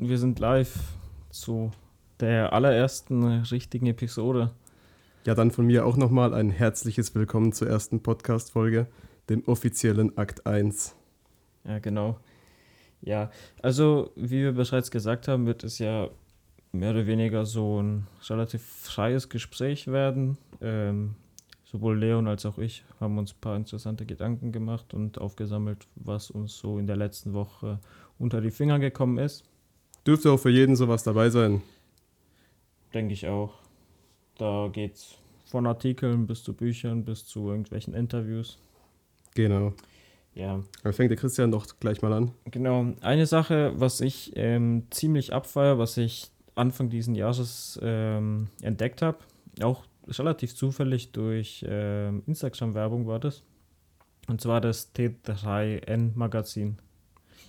wir sind live zu der allerersten richtigen Episode. Ja, dann von mir auch nochmal ein herzliches Willkommen zur ersten Podcast-Folge, dem offiziellen Akt 1. Ja, genau. Ja, also wie wir bereits gesagt haben, wird es ja mehr oder weniger so ein relativ freies Gespräch werden. Ähm, sowohl Leon als auch ich haben uns ein paar interessante Gedanken gemacht und aufgesammelt, was uns so in der letzten Woche unter die Finger gekommen ist. Dürfte auch für jeden sowas dabei sein. Denke ich auch. Da geht's von Artikeln bis zu Büchern bis zu irgendwelchen Interviews. Genau. Ja. Dann fängt der Christian doch gleich mal an. Genau. Eine Sache, was ich ähm, ziemlich abfeiere, was ich Anfang dieses Jahres ähm, entdeckt habe, auch relativ zufällig durch ähm, Instagram-Werbung war das. Und zwar das T3N-Magazin.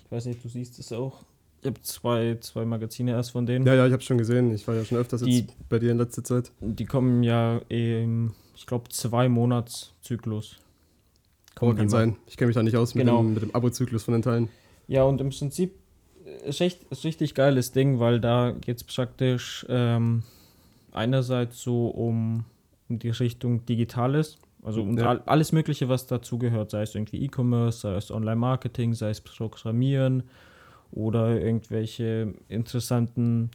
Ich weiß nicht, du siehst es auch. Ich habe zwei, zwei Magazine erst von denen. Ja, ja, ich habe schon gesehen. Ich war ja schon öfters Die- jetzt bei dir in letzter Zeit. Die kommen ja im, ich glaube, zwei Monats-Zyklus. Oh, Kommen kann die sein. Ich kenne mich da nicht aus mit Genau. dem, mit dem Abo-Zyklus von den Teilen. Ja, und im Prinzip ist echt ist richtig geiles Ding, weil da geht es praktisch ähm, einerseits so um, um die Richtung Digitales, also um Ja. all, alles Mögliche, was dazugehört, sei es irgendwie E-Commerce, sei es Online-Marketing, sei es Programmieren oder irgendwelche interessanten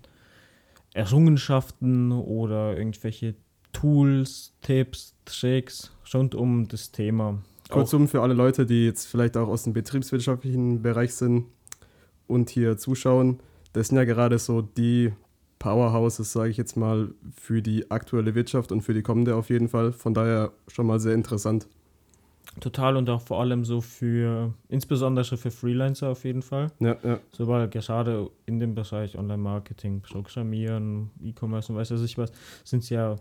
Errungenschaften oder irgendwelche Tools, Tipps, Tricks rund um das Thema. Kurzum, für alle Leute, die jetzt vielleicht auch aus dem betriebswirtschaftlichen Bereich sind und hier zuschauen, das sind ja gerade so die Powerhouses, sage ich jetzt mal, für die aktuelle Wirtschaft und für die kommende auf jeden Fall. Von daher schon mal sehr interessant. Total und auch vor allem so für, insbesondere für Freelancer auf jeden Fall. Ja, ja. So, weil gerade in dem Bereich Online-Marketing, Programmieren, E-Commerce und weiß was ich was, sind es ja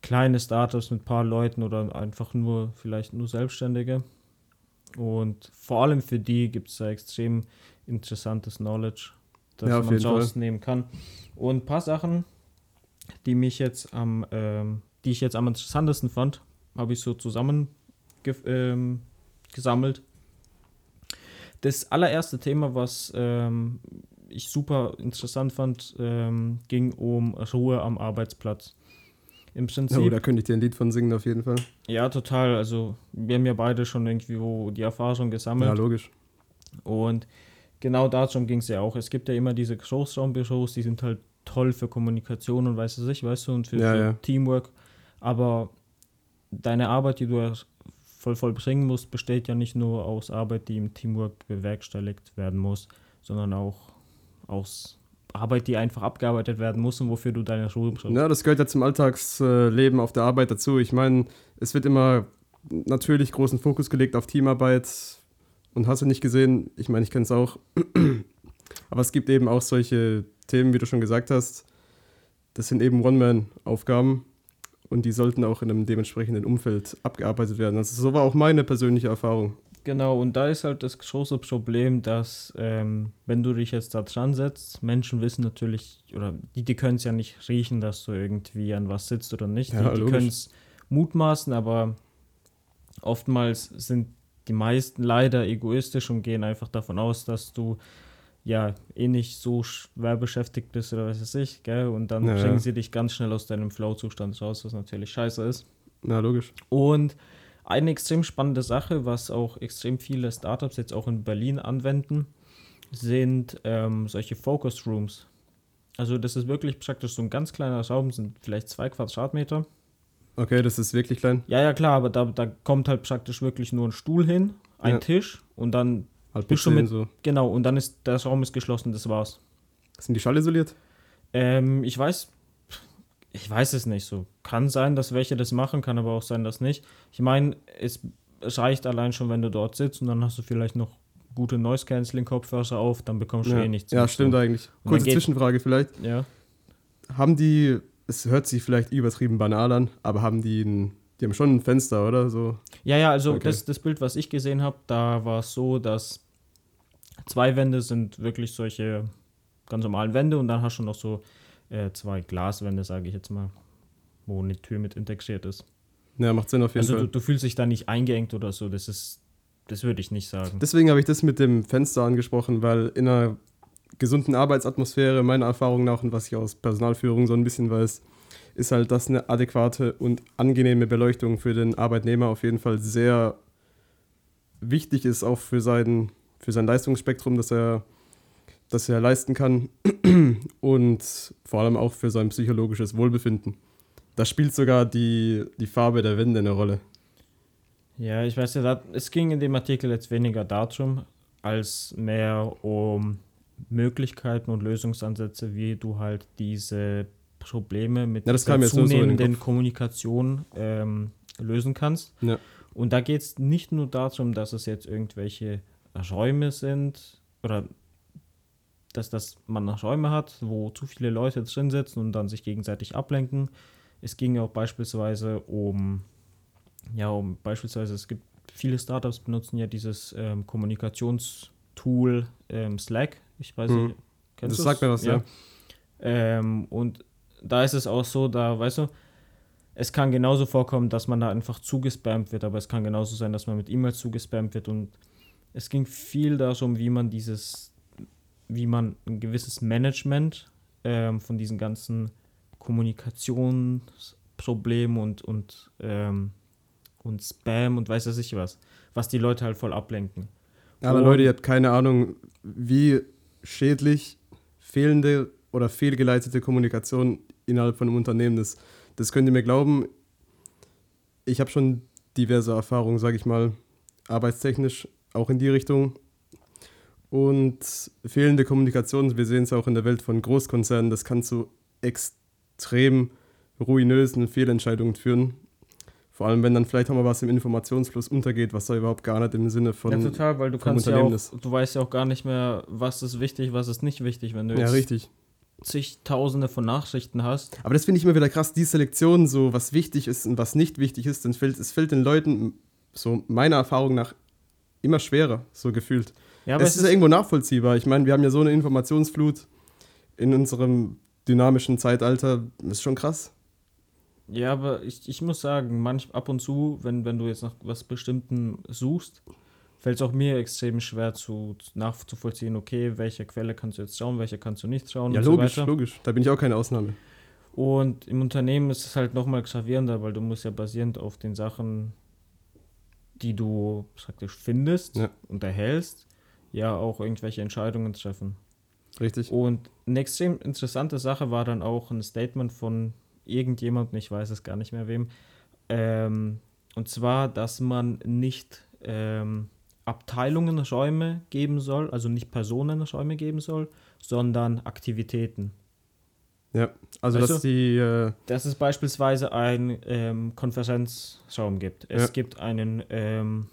kleine Startups mit ein paar Leuten oder einfach nur, vielleicht nur Selbstständige. Und vor allem für die gibt es da extrem interessantes Knowledge, das Ja, man rausnehmen kann. Und ein paar Sachen, die mich jetzt am, ähm, die ich jetzt am interessantesten fand, habe ich so zusammen ge ähm, gesammelt. Das allererste Thema, was ähm, ich super interessant fand, ähm, ging um Ruhe am Arbeitsplatz. Im Prinzip, Oh, da könnte ich dir ein Lied von singen auf jeden Fall. ja, total. Also, wir haben ja beide schon irgendwie wo die Erfahrung gesammelt. Ja, logisch. Und genau darum ging es ja auch. Es gibt ja immer diese Großraumbüros, die sind halt toll für Kommunikation und weiß es ich, weißt du, und für, Ja, für ja. Teamwork. Aber deine Arbeit, die du voll vollbringen musst, besteht ja nicht nur aus Arbeit, die im Teamwork bewerkstelligt werden muss, sondern auch aus Arbeit, die einfach abgearbeitet werden muss und wofür du deine Ruhe brauchst. Ja, das gehört ja zum Alltagsleben auf der Arbeit dazu. Ich meine, es wird immer natürlich großen Fokus gelegt auf Teamarbeit und hast du nicht gesehen, ich meine, ich kenne es auch. Aber es gibt eben auch solche Themen, wie du schon gesagt hast. Das sind eben One-Man-Aufgaben und die sollten auch in einem dementsprechenden Umfeld abgearbeitet werden. Also so war auch meine persönliche Erfahrung. Genau, und da ist halt das große Problem, dass ähm, wenn du dich jetzt da dran setzt, Menschen wissen natürlich, oder die, die können es ja nicht riechen, dass du irgendwie an was sitzt oder nicht. Ja, die die können es mutmaßen, aber oftmals sind die meisten leider egoistisch und gehen einfach davon aus, dass du ja eh nicht so schwer beschäftigt bist oder was weiß ich, gell? Und dann Ja, bringen sie dich ganz schnell aus deinem Flow-Zustand raus, was natürlich scheiße ist. Na, logisch. Und eine extrem spannende Sache, was auch extrem viele Startups jetzt auch in Berlin anwenden, sind ähm, solche Focus Rooms. Also das ist wirklich praktisch so ein ganz kleiner Raum, sind vielleicht zwei Quadratmeter. Okay, das ist wirklich klein. Ja, ja klar, aber da, da kommt halt praktisch wirklich nur ein Stuhl hin, ein Ja. Tisch und dann, Halt und mit- so. genau, und dann ist der Raum ist geschlossen, das war's. Sind die schallisoliert? Ähm, ich weiß, ich weiß es nicht so. Kann sein, dass welche das machen, kann aber auch sein, dass nicht. Ich meine, es reicht allein schon, wenn du dort sitzt und dann hast du vielleicht noch gute Noise-Canceling-Kopfhörer auf, dann bekommst du Ja, eh nichts. ja stimmt so. eigentlich. dann Kurze Zwischenfrage vielleicht. Ja. haben die, es hört sich vielleicht übertrieben banal an, aber haben die ein, die haben schon ein Fenster, oder? So. Ja, ja, also Okay. das, das Bild, was ich gesehen habe, da war es so, dass zwei Wände sind wirklich solche ganz normalen Wände und dann hast du noch so äh, zwei Glaswände, sage ich jetzt mal, wo eine Tür mit integriert ist. Ja, macht Sinn auf jeden Also du, Fall. du fühlst dich da nicht eingeengt oder so, das ist, das würde ich nicht sagen. Deswegen habe ich das mit dem Fenster angesprochen, weil in einer gesunden Arbeitsatmosphäre, meiner Erfahrung nach und was ich aus Personalführung so ein bisschen weiß, ist halt, dass eine adäquate und angenehme Beleuchtung für den Arbeitnehmer auf jeden Fall sehr wichtig ist, auch für sein, für sein Leistungsspektrum, das er, das er leisten kann und vor allem auch für sein psychologisches Wohlbefinden. Da spielt sogar die, die Farbe der Wände eine Rolle. Ja, ich weiß ja, es ging in dem Artikel jetzt weniger darum, als mehr um Möglichkeiten und Lösungsansätze, wie du halt diese Probleme mit ja, der zunehmenden Kommunikation ähm, lösen kannst. Ja. Und da geht es nicht nur darum, dass es jetzt irgendwelche Räume sind oder dass das man Räume hat, wo zu viele Leute drin sitzen und dann sich gegenseitig ablenken. Es ging auch beispielsweise um, ja, um beispielsweise, es gibt viele Startups benutzen ja dieses ähm, Kommunikationstool ähm, Slack. Ich weiß mhm. nicht, kennst du das? sagt mir was, ja. ja. Ähm, und da ist es auch so, da, weißt du, es kann genauso vorkommen, dass man da einfach zugespammt wird, aber es kann genauso sein, dass man mit E-Mails zugespammt wird und es ging viel darum, wie man dieses, wie man ein gewisses Management ähm, von diesen ganzen Kommunikationsproblemen und, und, ähm, und Spam und weiß was ich was, was die Leute halt voll ablenken. Aber und, Leute, ihr habt keine Ahnung, wie schädlich fehlende oder fehlgeleitete Kommunikation innerhalb von einem Unternehmen ist. Das könnt ihr mir glauben. Ich habe schon diverse Erfahrungen, sage ich mal, arbeitstechnisch auch in die Richtung. Und fehlende Kommunikation, wir sehen es auch in der Welt von Großkonzernen, das kann zu extrem ruinösen Fehlentscheidungen führen. Vor allem, wenn dann vielleicht auch mal was im Informationsfluss untergeht, was da überhaupt gar nicht im Sinne von. Ja, total, weil du kannst ja auch, ist. du weißt ja auch gar nicht mehr, was ist wichtig, was ist nicht wichtig, wenn du jetzt ja, richtig zigtausende von Nachrichten hast. Aber das finde ich immer wieder krass, die Selektion, so was wichtig ist und was nicht wichtig ist, dann fällt, es fällt den Leuten, so meiner Erfahrung nach, immer schwerer, so gefühlt. Ja, aber es, es ist ja irgendwo nachvollziehbar. Ich meine, wir haben ja so eine Informationsflut in unserem dynamischen Zeitalter, das ist schon krass. Ja, aber ich, ich muss sagen, manch, ab und zu, wenn, wenn du jetzt nach was Bestimmten suchst, fällt es auch mir extrem schwer zu, nachzuvollziehen, okay, welche Quelle kannst du jetzt schauen, welche kannst du nicht schauen. Ja, logisch, so logisch. Da bin ich auch keine Ausnahme. Und im Unternehmen ist es halt nochmal gravierender, weil du musst ja basierend auf den Sachen, die du praktisch findest ja. und erhältst, ja auch irgendwelche Entscheidungen treffen. Richtig. Und eine extrem interessante Sache war dann auch ein Statement von irgendjemandem, ich weiß es gar nicht mehr wem, ähm, und zwar, dass man nicht ähm, Abteilungen Räume geben soll, also nicht Personen Räume geben soll, sondern Aktivitäten. Ja, also weißt dass du, die. Äh dass es beispielsweise einen ähm, Konferenzraum gibt. Es ja. gibt einen ähm,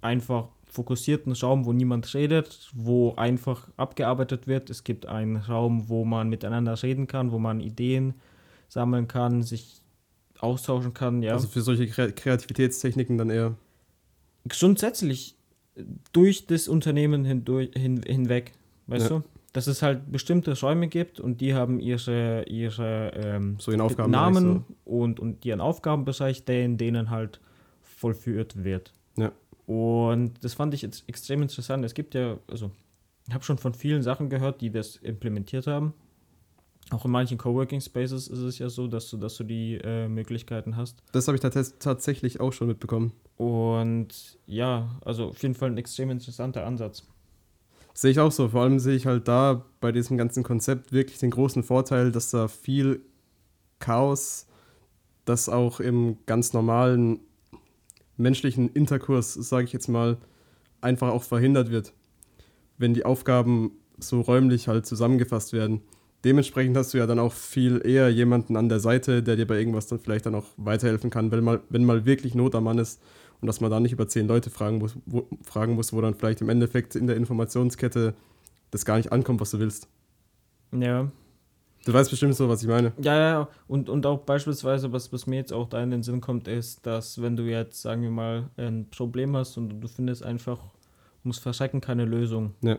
einfach fokussierten Raum, wo niemand redet, wo einfach abgearbeitet wird. Es gibt einen Raum, wo man miteinander reden kann, wo man Ideen sammeln kann, sich austauschen kann. Ja. Also für solche Kreativitätstechniken dann eher. Grundsätzlich durch das Unternehmen hindurch, hin, hinweg, weißt ja. du? Dass es halt bestimmte Räume gibt und die haben ihre, ihre ähm, so Namen so. und, und ihren Aufgabenbereich, der in denen halt vollführt wird. Ja. Und das fand ich jetzt extrem interessant. Es gibt ja, also, ich habe schon von vielen Sachen gehört, die das implementiert haben. Auch in manchen Coworking Spaces ist es ja so, dass du, dass du die äh, Möglichkeiten hast. Das habe ich tatsächlich auch schon mitbekommen. Und ja, also auf jeden Fall ein extrem interessanter Ansatz. Sehe ich auch so. Vor allem sehe ich halt da bei diesem ganzen Konzept wirklich den großen Vorteil, dass da viel Chaos, das auch im ganz normalen menschlichen Interkurs, sage ich jetzt mal, einfach auch verhindert wird, wenn die Aufgaben so räumlich halt zusammengefasst werden dementsprechend hast du ja dann auch viel eher jemanden an der Seite, der dir bei irgendwas dann vielleicht dann auch weiterhelfen kann, wenn mal, wenn mal wirklich Not am Mann ist und dass man da nicht über zehn Leute fragen muss, wo, fragen muss, wo dann vielleicht im Endeffekt in der Informationskette das gar nicht ankommt, was du willst. Ja. Du weißt bestimmt so, was ich meine. Ja, ja, und, und auch beispielsweise, was, was mir jetzt auch da in den Sinn kommt, ist, dass wenn du jetzt, sagen wir mal, ein Problem hast und du findest einfach, muss verschrecken keine Lösung. Ja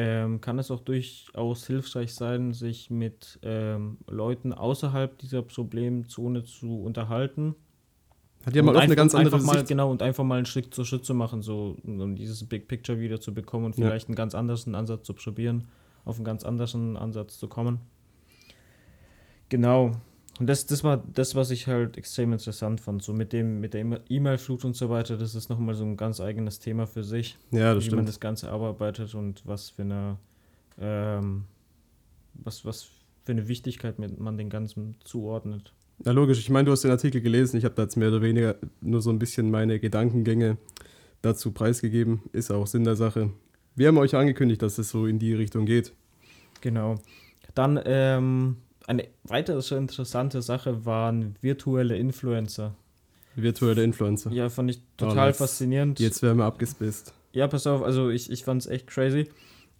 ähm, kann es auch durchaus hilfreich sein, sich mit ähm, Leuten außerhalb dieser Problemzone zu unterhalten. Hat ja mal auch eine ganz andere einfach mal, Genau, und einfach mal einen Schritt zu Schritt zu machen, so um dieses Big Picture wieder zu bekommen und vielleicht ja. einen ganz anderen Ansatz zu probieren, auf einen ganz anderen Ansatz zu kommen. Genau. Und das, das war das, was ich halt extrem interessant fand. So mit dem, mit der E-Mail-Flut und so weiter, das ist nochmal so ein ganz eigenes Thema für sich. Ja, das wie stimmt. man das Ganze arbeitet und was für eine ähm, was, was für eine Wichtigkeit man den Ganzen zuordnet. Ja, logisch. Ich meine, du hast den Artikel gelesen. Ich habe da jetzt mehr oder weniger nur so ein bisschen meine Gedankengänge dazu preisgegeben. Ist auch Sinn der Sache. Wir haben euch angekündigt, dass es so in die Richtung geht. Genau. Dann ähm, eine weitere so interessante Sache waren virtuelle Influencer. Virtuelle Influencer. Ja, fand ich total Oh, faszinierend. Jetzt werden wir abgespaced. Ja, pass auf, also ich, ich fand es echt crazy.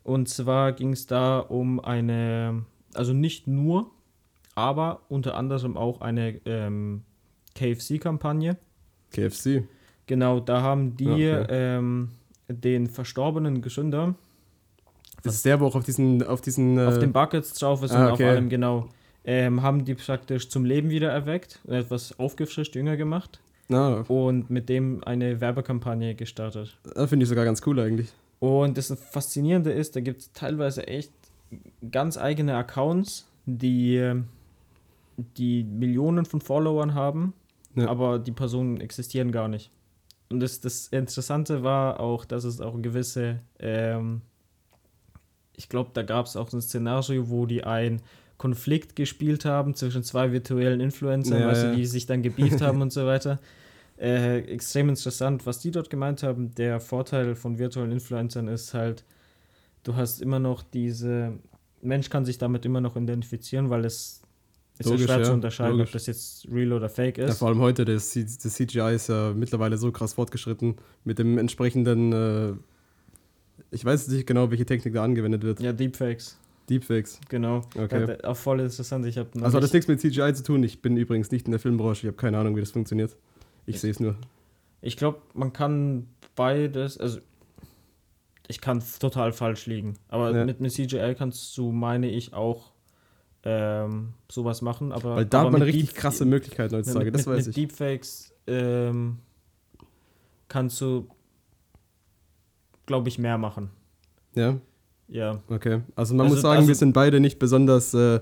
Und zwar ging es da um eine, also nicht nur, aber unter anderem auch eine ähm, KFC-Kampagne. KFC. Genau, da haben die Okay. ähm, den verstorbenen Gesünder Das ist der, wo auch auf diesen, auf diesen. auf äh, den Buckets drauf ist ah, und okay. auf allem, genau, ähm, haben die praktisch zum Leben wieder erweckt, etwas aufgefrischt, jünger gemacht Na, und mit dem eine Werbekampagne gestartet. da finde ich sogar ganz cool eigentlich. Und das Faszinierende ist, da gibt es teilweise echt ganz eigene Accounts, die, äh, die Millionen von Followern haben, Ja. aber die Personen existieren gar nicht. Und das, das Interessante war auch, dass es auch gewisse, ähm, ich glaube, da gab es auch ein Szenario, wo die einen Konflikt gespielt haben zwischen zwei virtuellen Influencern, Ja, weißt ja. du, die sich dann gebieft haben und so weiter. Äh, extrem interessant, was die dort gemeint haben. Der Vorteil von virtuellen Influencern ist halt, du hast immer noch diese, Mensch kann sich damit immer noch identifizieren, weil es ist ja Logisch, schwer zu ja, unterscheiden, logisch. ob das jetzt real oder fake Ja, ist. vor allem heute, das, das CGI ist ja mittlerweile so krass fortgeschritten. Mit dem entsprechenden. Äh, ich weiß nicht genau, welche Technik da angewendet wird. Ja, Deepfakes, Deepfakes. genau. Okay. Ja, da- auch voll interessant. Ich habe Also hat das nichts mit CGI zu tun. Ich bin übrigens nicht in der Filmbranche. Ich habe keine Ahnung, wie das funktioniert. Ich sehe es nur. Ich glaube, man kann beides, also ich kann total falsch liegen, aber Ja. mit, mit CGI kannst du, meine ich, auch ähm, sowas machen. Aber, Weil da aber hat man mit richtig Deep- krasse Möglichkeiten heutzutage, mit, das mit, weiß mit ich. Deepfakes ähm, kannst du, glaube ich, mehr machen. Ja, Ja, okay. Also man Also- muss sagen, also- wir sind beide nicht besonders äh,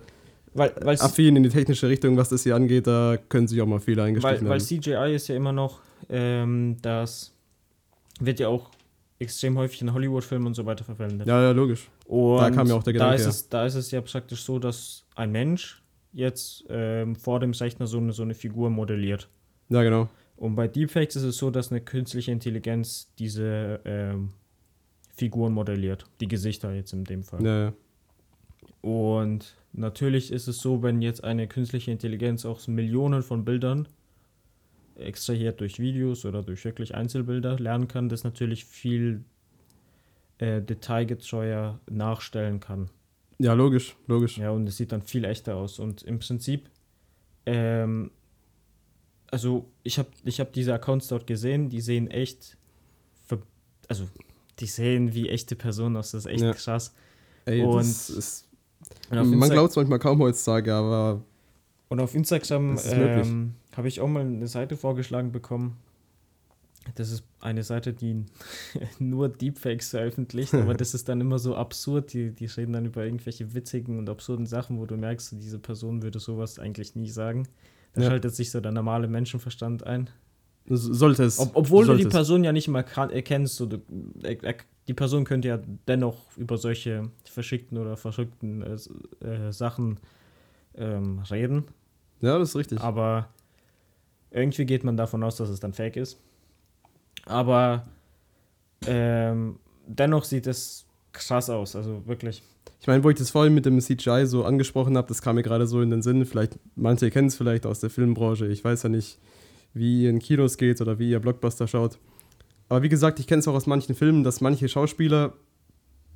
weil, weil, affin in die technische Richtung, was das hier angeht. Da können sich auch mal Fehler weil, eingeschlichen weil haben. CGI ist ja immer noch, ähm, das wird ja auch extrem häufig in Hollywood-Filmen und so weiter verwendet. Ja, ja, logisch. Und Da kam ja auch der da Gedanke ist, her. es, da ist es ja praktisch so, dass ein Mensch jetzt ähm, vor dem Rechner so eine, so eine Figur modelliert. Ja, genau. Und bei Deepfakes ist es so, dass eine künstliche Intelligenz diese ähm, Figuren modelliert. Die Gesichter jetzt in dem Fall. Ja. Und natürlich ist es so, wenn jetzt eine künstliche Intelligenz aus Millionen von Bildern extrahiert durch Videos oder durch wirklich Einzelbilder lernen kann, das natürlich viel äh, detailgetreuer nachstellen kann. ja logisch, logisch. Ja, und es sieht dann viel echter aus. Und im Prinzip, ähm, also ich habe ich hab diese Accounts dort gesehen, die sehen echt, also die sehen wie echte Personen aus, das ist echt Ja. krass. Ey, Und ist, man glaubt es manchmal kaum heutzutage, aber und auf Instagram ähm, habe ich auch mal eine Seite vorgeschlagen bekommen. Das ist eine Seite, die nur Deepfakes veröffentlicht, aber das ist dann immer so absurd. Die, die reden dann über irgendwelche witzigen und absurden Sachen, wo du merkst, diese Person würde sowas eigentlich nie sagen. Da Ja. schaltet sich so der normale Menschenverstand ein. Sollte es. Ob, obwohl sollte du die es. Person ja nicht mal erkennst, so du, er, er, die Person könnte ja dennoch über solche verschickten oder verrückten äh, äh, Sachen ähm, reden. Ja, das ist richtig. Aber irgendwie geht man davon aus, dass es dann fake ist. Aber ähm, dennoch sieht es krass aus, also wirklich. Ich meine, wo ich das vorhin mit dem CGI so angesprochen habe, das kam mir gerade so in den Sinn. Vielleicht, manche kennen es vielleicht aus der Filmbranche. Ich weiß ja nicht, wie ihr in Kinos geht oder wie ihr Blockbuster schaut. Aber wie gesagt, ich kenne es auch aus manchen Filmen, dass manche Schauspieler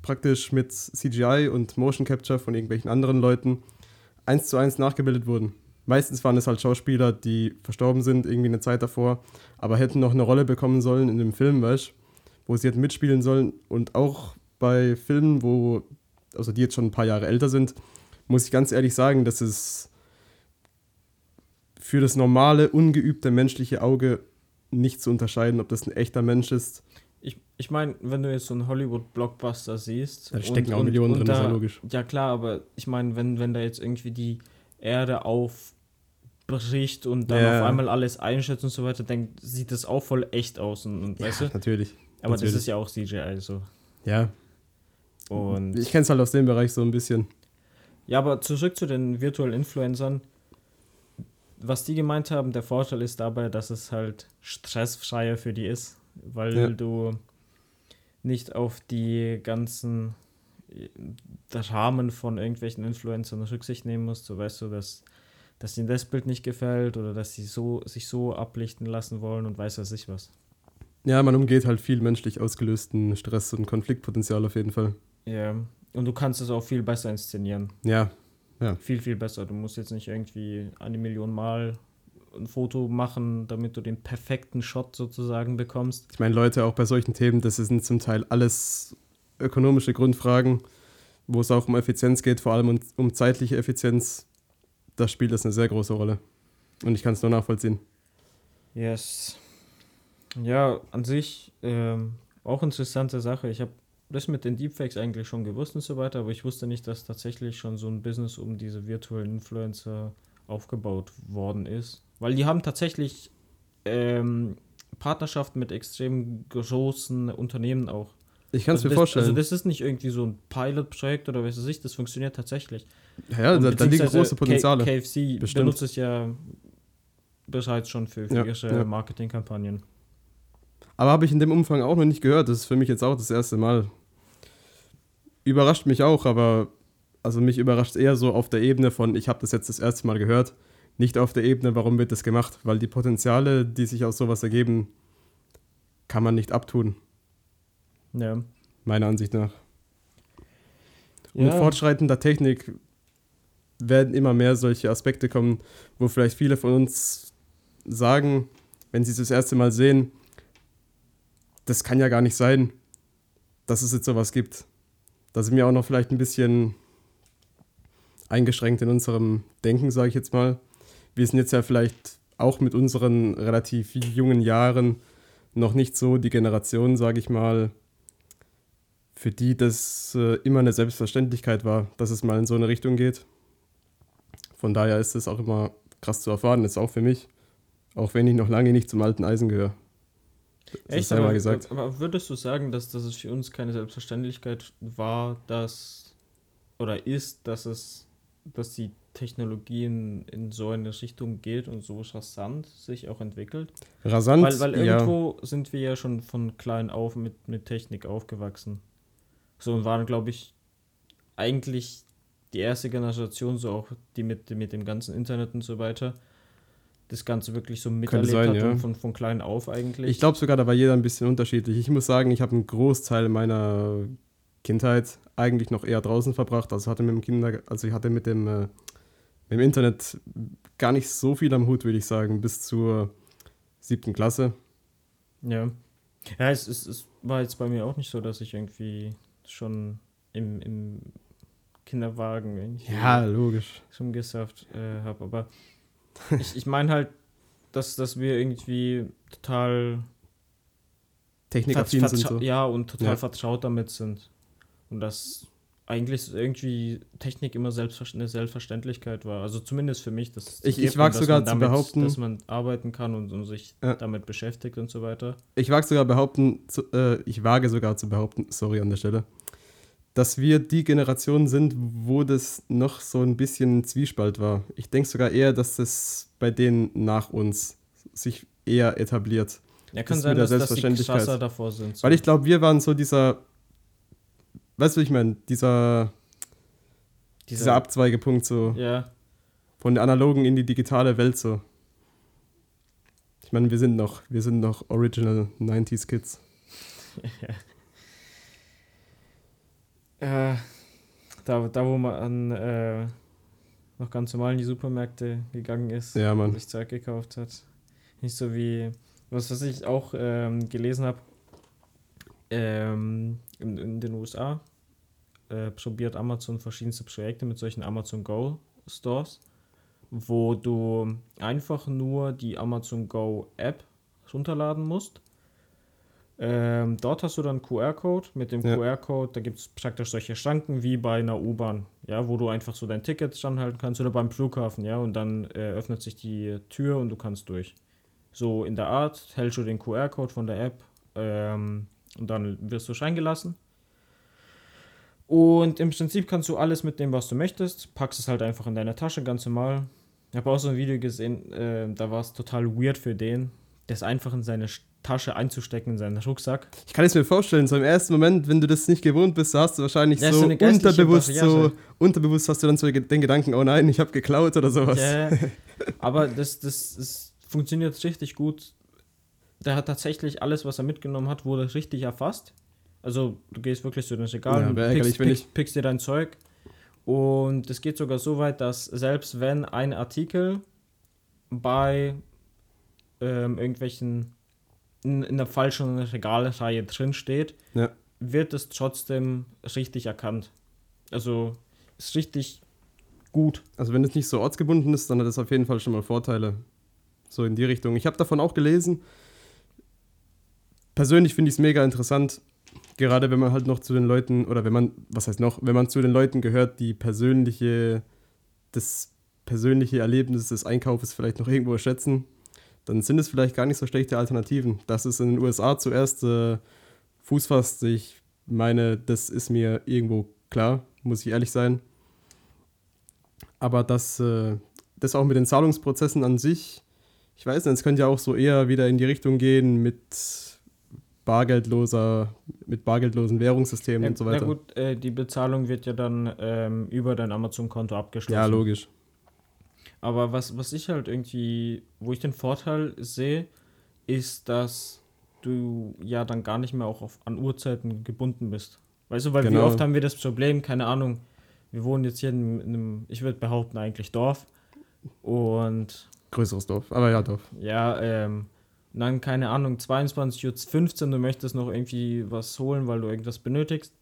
praktisch mit CGI und Motion Capture von irgendwelchen anderen Leuten eins zu eins nachgebildet wurden. Meistens waren es halt Schauspieler, die verstorben sind, irgendwie eine Zeit davor, aber hätten noch eine Rolle bekommen sollen in dem Film, weißt wo sie hätten mitspielen sollen. Und auch bei Filmen, wo, also die jetzt schon ein paar Jahre älter sind, muss ich ganz ehrlich sagen, dass es für das normale, ungeübte menschliche Auge nicht zu unterscheiden, ob das ein echter Mensch ist Ich, ich meine, wenn du jetzt so einen Hollywood-Blockbuster siehst. Da stecken auch Millionen drin, da, ist ja logisch. Ja, klar, aber ich meine, wenn, wenn da jetzt irgendwie die Erde aufbricht und dann Ja. auf einmal alles einschätzt und so weiter, dann sieht das auch voll echt aus. Und, und weißt du? natürlich. Aber natürlich. das ist ja auch CGI so. Ja, Und ich kenne es halt aus dem Bereich so ein bisschen. ja, aber zurück zu den virtuellen Influencern. Was die gemeint haben, der Vorteil ist dabei, dass es halt stressfreier für die ist, weil Ja. du nicht auf die ganzen äh, Rahmen von irgendwelchen Influencern Rücksicht nehmen musst. So weißt du, dass, dass ihnen das Bild nicht gefällt oder dass sie so, sich so ablichten lassen wollen und weiß was ich was. Ja, man umgeht halt viel menschlich ausgelösten Stress und Konfliktpotenzial auf jeden Fall. Ja. Und du kannst es auch viel besser inszenieren. Ja, Viel, viel besser. Du musst jetzt nicht irgendwie eine Million Mal ein Foto machen, damit du den perfekten Shot sozusagen bekommst. ich meine, Leute, auch bei solchen Themen, das sind zum Teil alles ökonomische Grundfragen, wo es auch um Effizienz geht, vor allem um, um zeitliche Effizienz. Da spielt das eine sehr große Rolle. Und ich kann es nur nachvollziehen. Yes. Ja, an sich ähm, auch interessante Sache. Ich habe das mit den Deepfakes eigentlich schon gewusst und so weiter, aber ich wusste nicht, dass tatsächlich schon so ein Business um diese virtuellen Influencer aufgebaut worden ist. Weil die haben tatsächlich ähm, Partnerschaften mit extrem großen Unternehmen auch. Ich kann es also mir das, vorstellen. Also das ist nicht irgendwie so ein Pilot-Projekt oder was weiß ich, das funktioniert tatsächlich. ja, Und da, da liegen große Potenziale. K KFC Bestimmt. benutzt es ja bereits schon für, für Ja, ihre ja. Marketingkampagnen. Aber habe ich in dem Umfang auch noch nicht gehört. Das ist für mich jetzt auch das erste Mal. Überrascht mich auch, aber also mich überrascht eher so auf der Ebene von, ich habe das jetzt das erste Mal gehört. Nicht auf der Ebene, warum wird das gemacht? Weil die Potenziale, die sich aus sowas ergeben, kann man nicht abtun, Ja. meiner Ansicht nach. Und mit Ja. fortschreitender Technik werden immer mehr solche Aspekte kommen, wo vielleicht viele von uns sagen, wenn sie es das erste Mal sehen, das kann ja gar nicht sein, dass es jetzt sowas gibt. Da sind wir auch noch vielleicht ein bisschen eingeschränkt in unserem Denken, sage ich jetzt mal. Wir sind jetzt ja vielleicht auch mit unseren relativ jungen Jahren noch nicht so die Generation, sage ich mal, für die das äh, immer eine Selbstverständlichkeit war, dass es mal in so eine Richtung geht. Von daher ist es auch immer krass zu erfahren, ist auch für mich, auch wenn ich noch lange nicht zum alten Eisen gehöre. Das selber aber, gesagt. aber würdest du sagen, dass, dass es für uns keine Selbstverständlichkeit war, dass oder ist, dass es, dass die Technologie in, in so eine Richtung geht und so rasant sich auch entwickelt? Rasant, Weil, weil ja. irgendwo sind wir ja schon von klein auf mit, mit Technik aufgewachsen. So und waren, glaube ich, eigentlich die erste Generation, so auch die mit, mit dem ganzen Internet und so weiter, das Ganze wirklich so miterlebt sein, hat ja. und von, von klein auf eigentlich. Ich glaube sogar, da war jeder ein bisschen unterschiedlich. Ich muss sagen, ich habe einen Großteil meiner Kindheit eigentlich noch eher draußen verbracht. Also hatte mit dem Kinder, also ich hatte mit dem, äh, mit dem Internet gar nicht so viel am Hut, würde ich sagen, bis zur siebten Klasse. Ja. Ja, es, es, es war jetzt bei mir auch nicht so, dass ich irgendwie schon im, im Kinderwagen irgendwie logisch. schon gesafft äh, habe. Aber ich, ich meine halt, dass, dass wir irgendwie total Technikaffin sind so. ja und total Ja. vertraut damit sind. Und dass eigentlich irgendwie Technik immer selbstver eine Selbstverständlichkeit war. Also zumindest für mich. Dass es Ich- ich dass sogar man zu damit, behaupten- Dass man arbeiten kann und, und sich Ja. damit beschäftigt und so weiter. Ich wage sogar behaupten, zu, äh, ich wage sogar zu behaupten, sorry an der Stelle, dass wir die Generation sind, wo das noch so ein bisschen Zwiespalt war. Ich denke sogar eher, dass das bei denen nach uns sich eher etabliert. Ja, kann ist sein, mit der dass, dass die Selbstverständlichkeit. krasser davor sind. so. Weil ich glaube, wir waren so dieser, weißt du, ich meine, dieser, dieser, Abzweigepunkt so Ja, von der analogen in die digitale Welt so. Ich meine, wir sind noch, wir sind noch Original 90s Kids. äh, da, da wo man äh, noch ganz normal in die Supermärkte gegangen ist Ja, und sich Zeug gekauft hat. Nicht so wie, was, was ich auch ähm, gelesen habe, ähm, in, in den USA äh, probiert Amazon verschiedenste Projekte mit solchen Amazon Go Stores, wo du einfach nur die Amazon Go App runterladen musst. Ähm, dort hast du dann QR-Code. Mit dem Ja. QR-Code, da gibt es praktisch solche Schranken wie bei einer U-Bahn, ja, wo du einfach so dein Ticket standhalten kannst oder beim Flughafen, ja, und dann äh, öffnet sich die Tür und du kannst durch. So in der Art hältst du den QR-Code von der App ähm, und dann wirst du reingelassen. Und im Prinzip kannst du alles mitnehmen, was du möchtest. Packst es halt einfach in deine Tasche, ganz normal. Ich habe auch so ein Video gesehen, äh, da war es total weird für den, das einfach in seine Sch- Tasche einzustecken, in seinen Rucksack. Ich kann es mir vorstellen, so im ersten Moment, wenn du das nicht gewohnt bist, hast du wahrscheinlich Ja, so, unterbewusst so, unterbewusst hast du dann so den Gedanken, oh nein, ich habe geklaut oder sowas. Ja, aber das, das, das funktioniert richtig gut. Der hat tatsächlich alles, was er mitgenommen hat, wurde richtig erfasst. Also du gehst wirklich zu den Regalen Ja, pickst, pickst, pickst dir dein Zeug. Und es geht sogar so weit, dass selbst wenn ein Artikel bei ähm, irgendwelchen in, in der falschen Regalreihe drin steht, Ja. wird es trotzdem richtig erkannt. Also ist richtig gut. Also wenn es nicht so ortsgebunden ist, dann hat es auf jeden Fall schon mal Vorteile. So in die Richtung. Ich habe davon auch gelesen. Persönlich finde ich es mega interessant, gerade wenn man halt noch zu den Leuten, oder wenn man, was heißt noch, wenn man zu den Leuten gehört, die persönliche, das persönliche Erlebnis des Einkaufes vielleicht noch irgendwo schätzen, dann sind es vielleicht gar nicht so schlechte Alternativen. Dass es in den USA zuerst äh, Fuß fasst, ich meine, das ist mir irgendwo klar, muss ich ehrlich sein. Aber dass äh, das auch mit den Zahlungsprozessen an sich, ich weiß nicht, es könnte ja auch so eher wieder in die Richtung gehen mit bargeldloser, mit bargeldlosen Währungssystemen Ja, und so weiter. Na gut, äh, die Bezahlung wird ja dann ähm, über dein Amazon-Konto abgeschlossen. ja, logisch. Aber was, was ich halt irgendwie, wo ich den Vorteil sehe, ist, dass du ja dann gar nicht mehr auch auf, an Uhrzeiten gebunden bist. Weißt du, weil wie Genau. oft haben wir das Problem, keine Ahnung, wir wohnen jetzt hier in, in einem, ich würde behaupten, eigentlich Dorf. Und Größeres Dorf, aber ja, Dorf. ja, ähm, und dann, keine Ahnung, 22.15 Uhr, du möchtest noch irgendwie was holen, weil du irgendwas benötigst.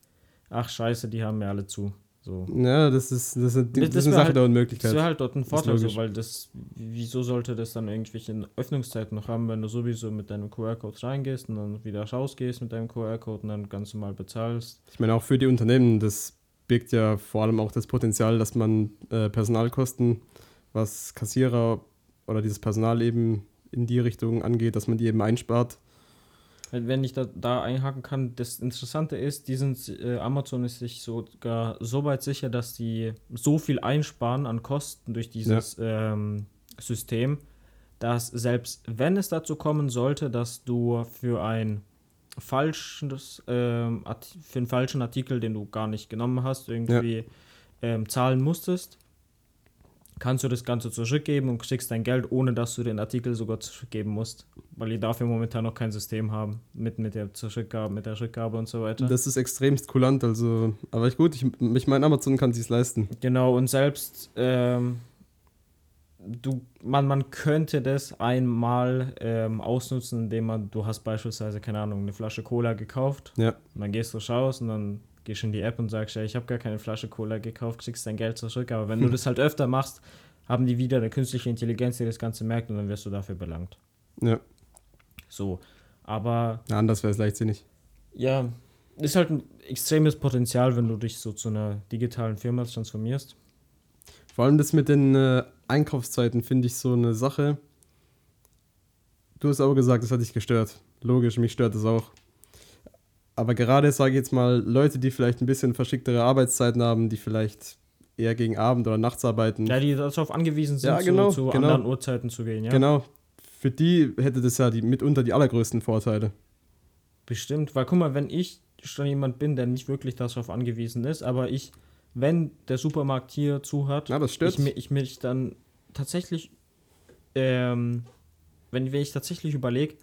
Ach scheiße, die haben mir alle zu. So. Ja, das ist, das ist, das Das ist eine Sache halt- der Das Unmöglichkeit. wäre halt dort ein Vorteil, so, weil das, wieso sollte das dann irgendwelche Öffnungszeiten noch haben, wenn du sowieso mit deinem QR-Code reingehst und dann wieder rausgehst mit deinem QR-Code und dann ganz normal bezahlst. Ich meine, auch für die Unternehmen, das birgt ja vor allem auch das Potenzial, dass man äh, Personalkosten, was Kassierer oder dieses Personal eben in die Richtung angeht, dass man die eben einspart. Wenn ich da, da einhaken kann, das Interessante ist, die sind, äh, Amazon ist sich sogar so weit sicher, dass die so viel einsparen an Kosten durch dieses ähm, System, dass selbst wenn es dazu kommen sollte, dass du für ein falsches, ähm, für einen falschen Artikel, den du gar nicht genommen hast, irgendwie ähm, zahlen musstest, kannst du das Ganze zurückgeben und kriegst dein Geld, ohne dass du den Artikel sogar zurückgeben musst. Weil die dafür momentan noch kein System haben mit, mit der Zurückgabe, mit der Rückgabe und so weiter. Das ist extremst kulant, also, aber ich gut, ich, ich meine, Amazon kann sich's leisten. Genau, und selbst ähm, du, man, man könnte das einmal ähm, ausnutzen, indem man, du hast beispielsweise, keine Ahnung, eine Flasche Cola gekauft Ja. und dann gehst du raus und dann gehst in die App und sagst, ja, ich habe gar keine Flasche Cola gekauft, kriegst dein Geld zurück. Aber wenn du das halt öfter machst, haben die wieder eine künstliche Intelligenz, die das Ganze merkt und dann wirst du dafür belangt. Ja, So, aber ja anders wäre es leichtsinnig. ja, ist halt ein extremes Potenzial, wenn du dich so zu einer digitalen Firma transformierst. Vor allem das mit den äh, Einkaufszeiten finde ich so eine Sache. Du hast auch gesagt, das hat dich gestört. Logisch, mich stört das auch. Aber gerade, sage ich jetzt mal, Leute, die vielleicht ein bisschen verschicktere Arbeitszeiten haben, die vielleicht eher gegen Abend oder nachts arbeiten. Ja, die darauf angewiesen sind, Ja, genau, zu, zu genau. anderen Uhrzeiten zu gehen, ja. Genau. Für die hätte das ja die, mitunter die allergrößten Vorteile. Bestimmt, weil guck mal, wenn ich schon jemand bin, der nicht wirklich darauf angewiesen ist, aber ich, wenn der Supermarkt hier zu hat, Ja, ich, ich mich dann tatsächlich, ähm, wenn, wenn ich tatsächlich überlege,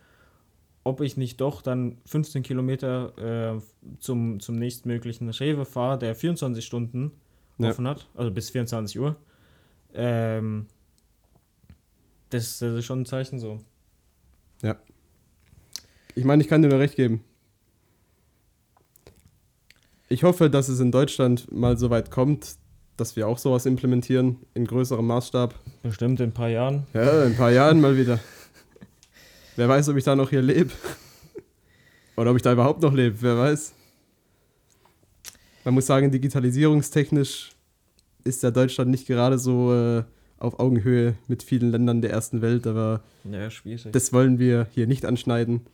ob ich nicht doch dann 15 Kilometer äh, zum, zum nächstmöglichen Rewe fahre, der 24 Stunden Ja. offen hat, also bis 24 Uhr, ähm, das, das ist schon ein Zeichen so. Ich meine, ich kann dir nur recht geben. Ich hoffe, dass es in Deutschland mal so weit kommt, dass wir auch sowas implementieren in größerem Maßstab. Bestimmt in ein paar Jahren. Ja, in ein paar Jahren mal wieder. Wer weiß, ob ich da noch hier lebe. Oder ob ich da überhaupt noch lebe, wer weiß. Man muss sagen, digitalisierungstechnisch ist ja Deutschland nicht gerade so äh, auf Augenhöhe mit vielen Ländern der ersten Welt, aber Ja, das wollen wir hier nicht anschneiden.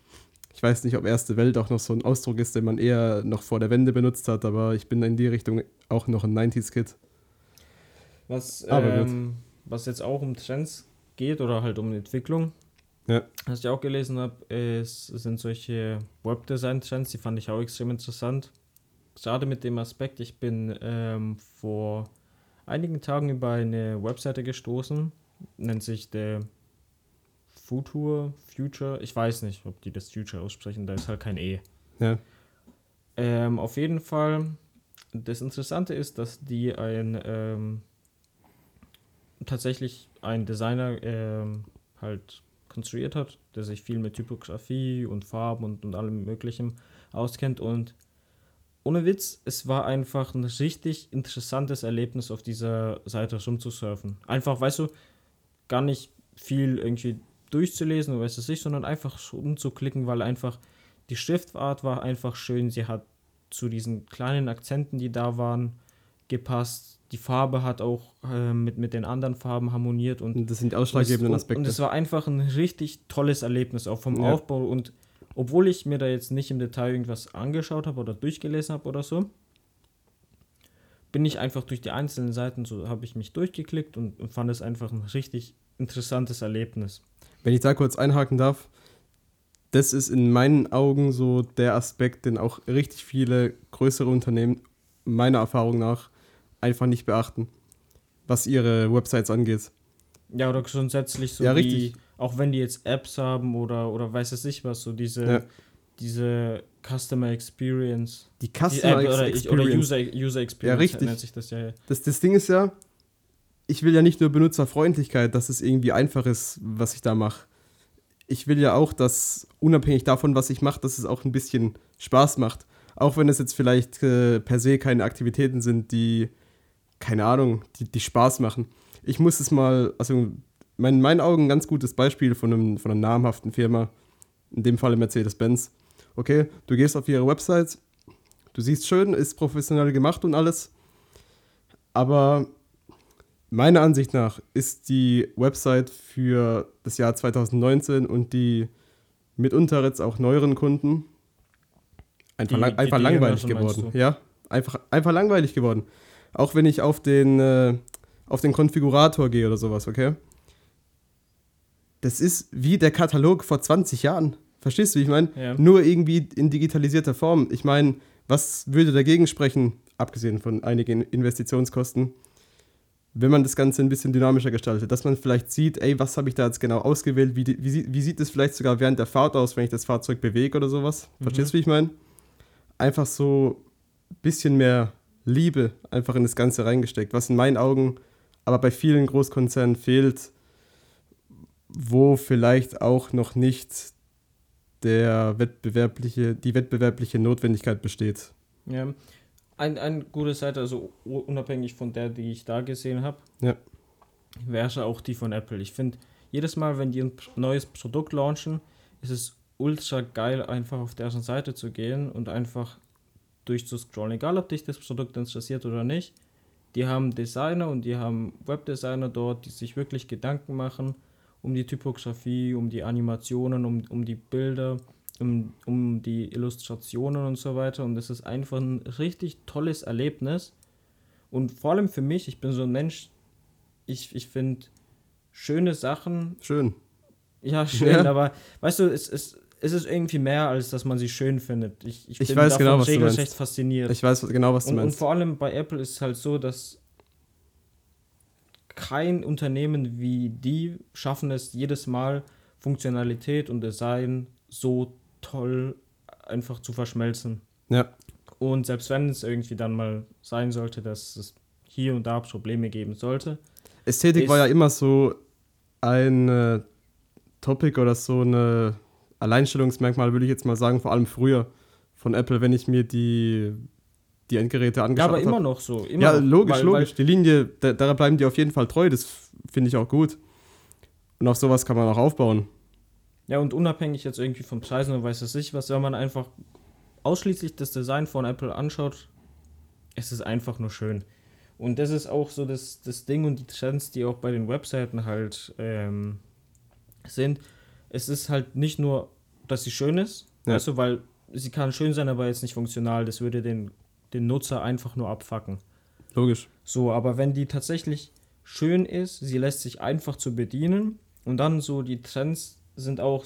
Ich weiß nicht, ob erste Welt auch noch so ein Ausdruck ist, den man eher noch vor der Wende benutzt hat, aber ich bin in die Richtung auch noch ein 90s-Kid. Was, ähm, was jetzt auch um Trends geht oder halt um Entwicklung, Ja. was ich auch gelesen habe, sind solche Webdesign-Trends, die fand ich auch extrem interessant. Gerade mit dem Aspekt, ich bin ähm, vor einigen Tagen über eine Webseite gestoßen, nennt sich der Future, Future, ich weiß nicht, ob die das Future aussprechen, da ist halt kein E. Ja. Ähm, auf jeden Fall, das Interessante ist, dass die ein ähm, tatsächlich ein Designer ähm, halt konstruiert hat, der sich viel mit Typografie und Farben und, und allem Möglichen auskennt und ohne Witz, es war einfach ein richtig interessantes Erlebnis, auf dieser Seite rumzusurfen. Einfach, weißt du, gar nicht viel irgendwie durchzulesen oder weiß es sondern einfach rumzuklicken, weil einfach die Schriftart war einfach schön. Sie hat zu diesen kleinen Akzenten, die da waren, gepasst. Die Farbe hat auch äh, mit, mit den anderen Farben harmoniert und Und das sind die ausschlaggebenden Aspekte. Und es war einfach ein richtig tolles Erlebnis, auch vom Ja. Aufbau. Und obwohl ich mir da jetzt nicht im Detail irgendwas angeschaut habe oder durchgelesen habe oder so, bin ich einfach durch die einzelnen Seiten, so habe ich mich durchgeklickt und, und fand es einfach ein richtig interessantes Erlebnis. Wenn ich da kurz einhaken darf, das ist in meinen Augen so der Aspekt, den auch richtig viele größere Unternehmen meiner Erfahrung nach einfach nicht beachten, was ihre Websites angeht. Ja, oder grundsätzlich so Ja, die, richtig. auch wenn die jetzt Apps haben oder, oder weiß es nicht was, so diese, Ja. diese Customer Experience. Die Die Customer App oder, ich- oder Experience. User, User Experience richtig. nennt sich das ja. Das, das Ding ist ja, ich will ja nicht nur Benutzerfreundlichkeit, dass es irgendwie einfach ist, was ich da mache. Ich will ja auch, dass unabhängig davon, was ich mache, dass es auch ein bisschen Spaß macht. Auch wenn es jetzt vielleicht äh, per se keine Aktivitäten sind, die, keine Ahnung, die, die Spaß machen. Ich muss es mal, also mein, in meinen Augen ein ganz gutes Beispiel von, einem, von einer namhaften Firma, in dem Falle Mercedes-Benz. Okay, du gehst auf ihre Website, du siehst schön, ist professionell gemacht und alles, aber meiner Ansicht nach ist die Website für das Jahr 2019 und die mitunter jetzt auch neueren Kunden einfach, Die- lang, die- einfach langweilig geworden. Ja, einfach, einfach langweilig geworden. Auch wenn ich auf den, äh, auf den Konfigurator gehe oder sowas, okay? Das ist wie der Katalog vor 20 Jahren. Verstehst du, wie ich meine? Ja. Nur irgendwie in digitalisierter Form. Ich meine, was würde dagegen sprechen, abgesehen von einigen Investitionskosten, wenn man das Ganze ein bisschen dynamischer gestaltet, dass man vielleicht sieht, ey, was habe ich da jetzt genau ausgewählt, wie, wie, wie sieht es vielleicht sogar während der Fahrt aus, wenn ich das Fahrzeug bewege oder sowas. Verstehst du, wie ich meine? Einfach so ein bisschen mehr Liebe einfach in das Ganze reingesteckt, was in meinen Augen aber bei vielen Großkonzernen fehlt, wo vielleicht auch noch nicht der wettbewerbliche, die wettbewerbliche Notwendigkeit besteht. Ja. Ein, ein gute Seite, also unabhängig von der, die ich da gesehen habe, Ja. wäre auch die von Apple. Ich finde, jedes Mal, wenn die ein neues Produkt launchen, ist es ultra geil, einfach auf deren Seite zu gehen und einfach durchzuscrollen. Egal, ob dich das Produkt interessiert oder nicht. Die haben Designer und die haben Webdesigner dort, die sich wirklich Gedanken machen um die Typografie, um die Animationen, um, um die Bilder, um, um die Illustrationen und so weiter. Und es ist einfach ein richtig tolles Erlebnis. Und vor allem für mich, ich bin so ein Mensch, ich, ich finde schöne Sachen, Schön. ja, schön, Ja. aber weißt du, es, es, es ist irgendwie mehr, als dass man sie schön findet. Ich, ich, Ich bin weiß davon genau, was du regelrecht meinst. fasziniert. Ich weiß genau, was du und, und meinst. vor allem bei Apple ist es halt so, dass kein Unternehmen wie die schaffen es jedes Mal Funktionalität und Design so toll einfach zu verschmelzen. Ja, Und selbst wenn es irgendwie dann mal sein sollte, dass es hier und da Probleme geben sollte, Ästhetik war ja immer so ein äh, Topic oder so ein Alleinstellungsmerkmal, würde ich jetzt mal sagen, vor allem früher von Apple, wenn ich mir die, die Endgeräte ja, angeschaut aber habe. immer noch so. Immer Ja, logisch, weil, logisch. die Linie, da, da bleiben die auf jeden Fall treu, das finde ich auch gut. Und auf sowas kann man auch aufbauen. Ja, und unabhängig jetzt irgendwie von Preisen und weiß es nicht, was, wenn man einfach ausschließlich das Design von Apple anschaut, es ist einfach nur schön. Und das ist auch so das, das Ding und die Trends, die auch bei den Webseiten halt ähm, sind. Es ist halt nicht nur, dass sie schön ist, Ja. du, weil sie kann schön sein, aber jetzt nicht funktional. Das würde den, den Nutzer einfach nur abfacken. Logisch. So, aber wenn die tatsächlich schön ist, sie lässt sich einfach zu bedienen und dann so die Trends sind auch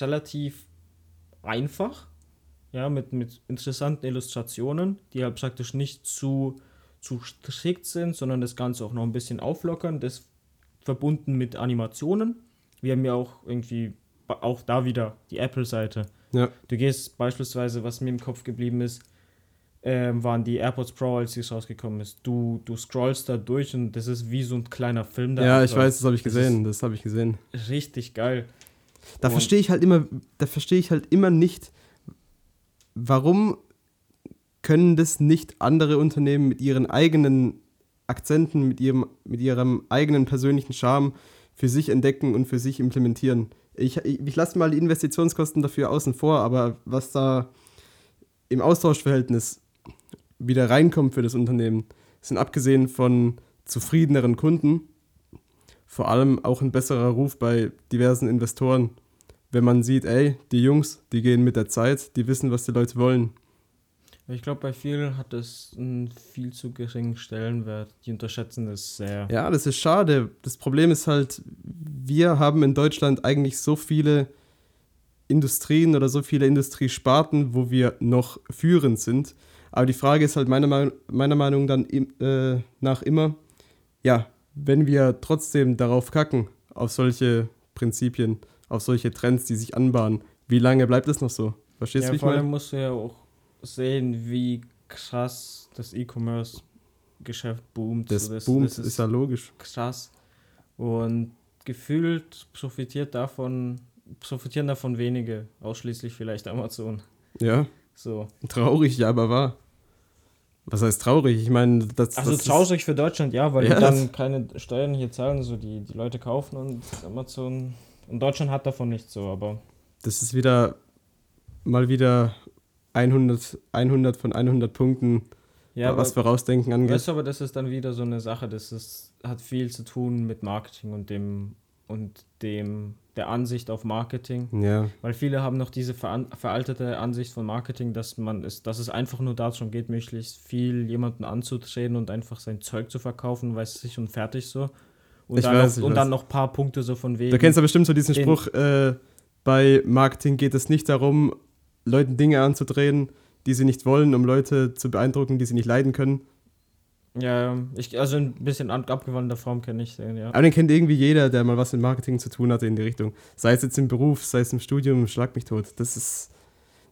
relativ einfach, ja, mit, mit interessanten Illustrationen, die halt praktisch nicht zu, zu strikt sind, sondern das Ganze auch noch ein bisschen auflockern, das verbunden mit Animationen. Wir haben ja auch irgendwie, auch da wieder die Apple-Seite. Ja. Du gehst beispielsweise, was mir im Kopf geblieben ist, ähm, waren die AirPods Pro, als es rausgekommen ist. Du, du scrollst da durch und das ist wie so ein kleiner Film. der Ja, ich weiß, das habe ich Das gesehen. Das habe ich gesehen. Richtig geil. Da verstehe ich halt immer, da verstehe ich halt immer nicht, warum können das nicht andere Unternehmen mit ihren eigenen Akzenten, mit ihrem, mit ihrem eigenen persönlichen Charme für sich entdecken und für sich implementieren. Ich, ich, ich lasse mal die Investitionskosten dafür außen vor, aber was da im Austauschverhältnis wieder reinkommt für das Unternehmen, sind abgesehen von zufriedeneren Kunden, vor allem auch ein besserer Ruf bei diversen Investoren, wenn man sieht, ey, die Jungs, die gehen mit der Zeit, die wissen, was die Leute wollen. Ich glaube, bei vielen hat es einen viel zu geringen Stellenwert. Die unterschätzen es sehr. Ja, das ist schade. Das Problem ist halt, wir haben in Deutschland eigentlich so viele Industrien oder so viele Industriesparten, wo wir noch führend sind. Aber die Frage ist halt meiner, Meinung- meiner Meinung dann äh, nach immer, ja, wenn wir trotzdem darauf kacken, auf solche Prinzipien, auf solche Trends, die sich anbahnen, wie lange bleibt es noch so? Verstehst du, Ja, wie ich vor allem musst du ja auch sehen, wie krass das E-Commerce-Geschäft boomt. Das So, boomt, das ist ja logisch. krass. Und gefühlt profitiert davon, profitieren davon wenige, ausschließlich vielleicht Amazon. Ja, So. traurig, ja, aber wahr. Was heißt traurig? Ich meine, das, Also das ist- traurig für Deutschland, ja, weil Ja, die dann das- keine Steuern hier zahlen, so die, die Leute kaufen und Amazon. Und Deutschland hat davon nichts so, aber das ist wieder mal wieder 100, 100 von 100 Punkten, ja, was aber, Vorausdenken angeht. weißt du, aber das ist dann wieder so eine Sache, das ist, hat viel zu tun mit Marketing und dem und dem der Ansicht auf Marketing. Ja, Weil viele haben noch diese veraltete Ansicht von Marketing, dass man es, dass es einfach nur darum geht, möglichst viel jemanden anzutreten und einfach sein Zeug zu verkaufen, weiß ich und fertig so. Und, Ich dann, weiß, noch, und weiß. dann noch ein paar Punkte so von wegen. du kennst ja bestimmt so diesen Spruch, äh, bei Marketing geht es nicht darum, Leuten Dinge anzudrehen, die sie nicht wollen, um Leute zu beeindrucken, die sie nicht leiden können. Ja, ich, also ein bisschen an, abgewandelter Form kenne ich den, ja. Aber den kennt irgendwie jeder, der mal was mit Marketing zu tun hatte in die Richtung. Sei es jetzt im Beruf, sei es im Studium, schlag mich tot. Das ist,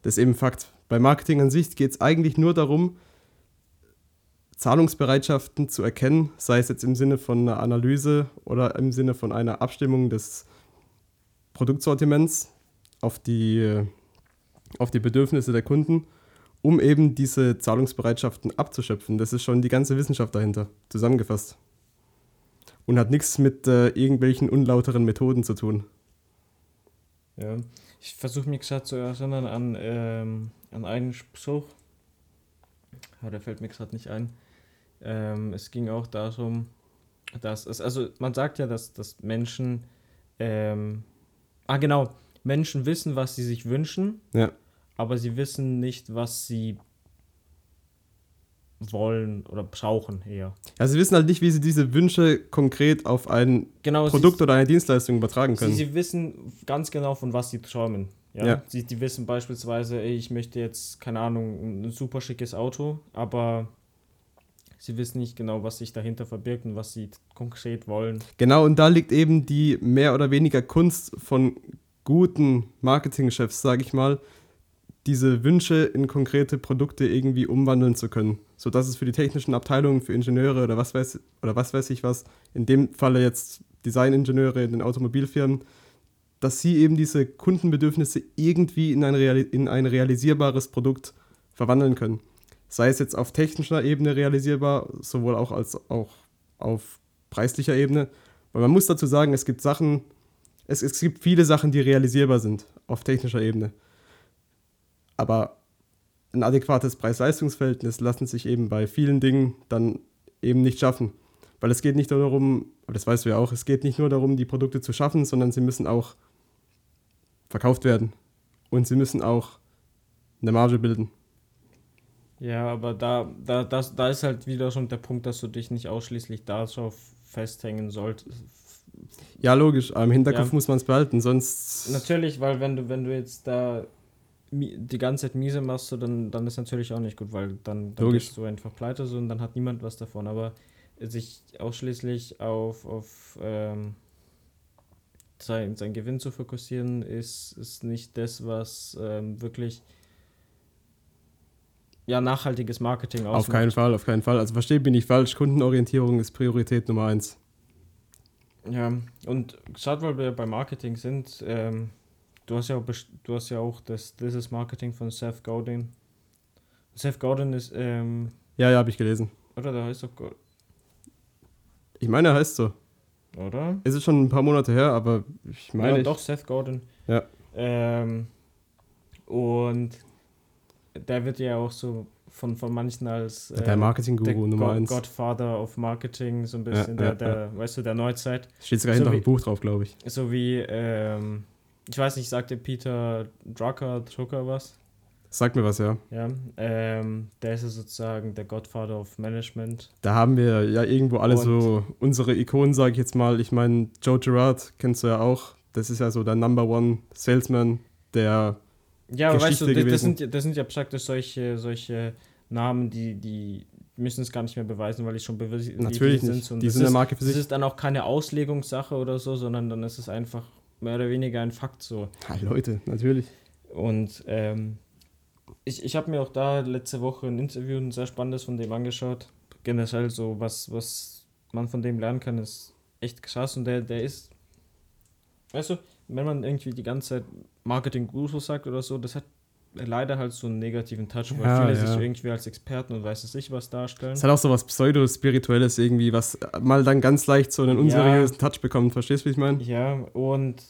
das ist eben Fakt. Bei Marketing an sich geht es eigentlich nur darum, Zahlungsbereitschaften zu erkennen, sei es jetzt im Sinne von einer Analyse oder im Sinne von einer Abstimmung des Produktsortiments auf die, auf die Bedürfnisse der Kunden, um eben diese Zahlungsbereitschaften abzuschöpfen. Das ist schon die ganze Wissenschaft dahinter, zusammengefasst. Und hat nichts mit äh, irgendwelchen unlauteren Methoden zu tun. ja. Ich versuche mich gerade zu erinnern an, ähm, an einen Spruch. Aber der fällt mir gerade nicht ein. Ähm, es ging auch darum, dass es, also man sagt ja, dass, dass Menschen, ähm, ah genau, Menschen wissen, was sie sich wünschen, Ja. Aber sie wissen nicht, was sie wollen oder brauchen eher. Also sie wissen halt nicht, wie sie diese Wünsche konkret auf ein Genau, Produkt sie, oder eine Dienstleistung übertragen sie, können. sie wissen ganz genau, von was sie träumen. Ja? Ja. Sie, die wissen beispielsweise, ey, ich möchte jetzt, keine Ahnung, ein super schickes Auto, aber sie wissen nicht genau, was sich dahinter verbirgt und was sie konkret wollen. Genau, und da liegt eben die mehr oder weniger Kunst von guten Marketingchefs, sage ich mal, diese Wünsche in konkrete Produkte irgendwie umwandeln zu können, sodass es für die technischen Abteilungen, für Ingenieure oder was weiß oder was weiß ich was, in dem Falle jetzt Designingenieure in den Automobilfirmen, dass sie eben diese Kundenbedürfnisse irgendwie in ein, reali in ein realisierbares Produkt verwandeln können. Sei es jetzt auf technischer Ebene realisierbar, sowohl auch als auch auf preislicher Ebene. Weil man muss dazu sagen, es gibt Sachen, es, es gibt viele Sachen, die realisierbar sind auf technischer Ebene. Aber ein adäquates Preis-Leistungs-Verhältnis lassen sich eben bei vielen Dingen dann eben nicht schaffen. Weil es geht nicht nur darum, das weißt du ja auch, es geht nicht nur darum, die Produkte zu schaffen, sondern sie müssen auch verkauft werden. Und sie müssen auch eine Marge bilden. Ja, aber da, da, das, da ist halt wieder schon der Punkt, dass du dich nicht ausschließlich darauf festhängen solltest. Ja, logisch, aber im Hinterkopf Ja. muss man es behalten, sonst. Natürlich, weil wenn du, wenn du jetzt da die ganze Zeit miese machst, so, dann, dann ist natürlich auch nicht gut, weil dann, dann Logisch. bist du einfach pleite so, und dann hat niemand was davon. Aber sich ausschließlich auf, auf ähm, sein, sein Gewinn zu fokussieren, ist, ist nicht das, was ähm, wirklich ja, nachhaltiges Marketing ausmacht. Auf keinen Fall, auf keinen Fall. Also versteht mich nicht falsch, Kundenorientierung ist Priorität Nummer eins. Ja, und gerade weil wir bei Marketing sind, ähm, du hast ja auch, du hast ja auch das This is Marketing von Seth Godin. Seth Godin ist, ähm, Ja, ja, habe ich gelesen. oder der heißt doch, Go- Ich meine, er heißt so. oder? Es ist schon ein paar Monate her, aber ich meine. ja, ich- doch, Seth Godin. Ja. Ähm, und der wird ja auch so von, von manchen als der äh, Marketing-Guru Nummer God- eins. Godfather of Marketing, so ein Ja, bisschen, ja, der, der, weißt du, der Neuzeit. Steht sogar so hinter dem Buch drauf, glaube ich. So wie, ähm, ich weiß nicht, sagte Peter Drucker, Drucker was? Sag mir was, ja. Ja, ähm, der ist ja sozusagen der Godfather of Management. Da haben wir ja irgendwo alle Und- so unsere Ikonen, sage ich jetzt mal. Ich meine, Joe Girard kennst du ja auch. Das ist ja so der Number One Salesman, der. Ja, aber weißt du, Geschichte das, das, sind, ja- das sind ja praktisch solche, solche Namen, die, die müssen es gar nicht mehr beweisen, weil die schon bewiesen Natürlich sind. nicht. Und Die das sind eine ist, Marke für das sich. ist dann auch keine Auslegungssache oder so, sondern dann ist es einfach mehr oder weniger ein Fakt so. Ja, Leute, natürlich. Und ähm, ich, ich habe mir auch da letzte Woche ein Interview, ein sehr spannendes von dem angeschaut. Generell so, was, was man von dem lernen kann, ist echt krass. Und der, der ist, weißt du, wenn man irgendwie die ganze Zeit Marketing Guru sagt oder so, das hat leider halt so einen negativen Touch, weil Ja, viele ja. sich irgendwie als Experten und weiß es nicht was darstellen. Es hat auch so was Pseudo-Spirituelles irgendwie, was mal dann ganz leicht so einen unseriösen Touch bekommt. Verstehst du, wie ich meine? Ja, und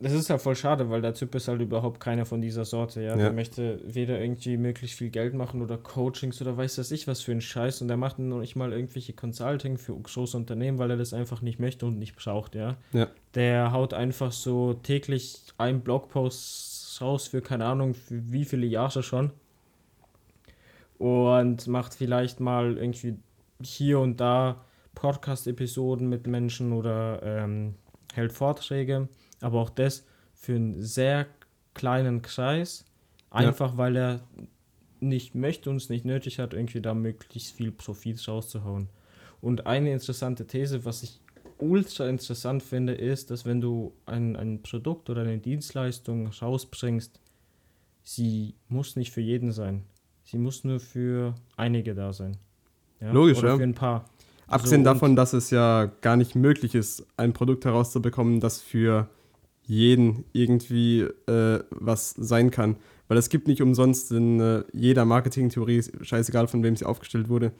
das ist halt voll schade, weil der Typ ist halt überhaupt keiner von dieser Sorte, ja. Ja. Der möchte weder irgendwie möglichst viel Geld machen oder Coachings oder weiß das ich was für ein Scheiß und der macht noch nicht mal irgendwelche Consulting für große Unternehmen, weil er das einfach nicht möchte und nicht braucht, ja. Ja. Der haut einfach so täglich einen Blogpost raus für keine Ahnung für wie viele Jahre schon. Und macht vielleicht mal irgendwie hier und da Podcast-Episoden mit Menschen oder ähm, hält Vorträge, aber auch das für einen sehr kleinen Kreis, einfach weil er nicht möchte und es nicht nötig hat, irgendwie da möglichst viel Profit rauszuhauen. Und eine interessante These, was ich ultra interessant finde, ist, dass wenn du ein, ein Produkt oder eine Dienstleistung rausbringst, sie muss nicht für jeden sein. Sie muss nur für einige da sein. Ja? Logisch, oder ja. für ein paar. Abgesehen So, und- davon, dass es ja gar nicht möglich ist, ein Produkt herauszubekommen, das für jeden irgendwie äh, was sein kann. Weil es gibt nicht umsonst in äh, jeder Marketingtheorie, scheißegal von wem sie aufgestellt wurde,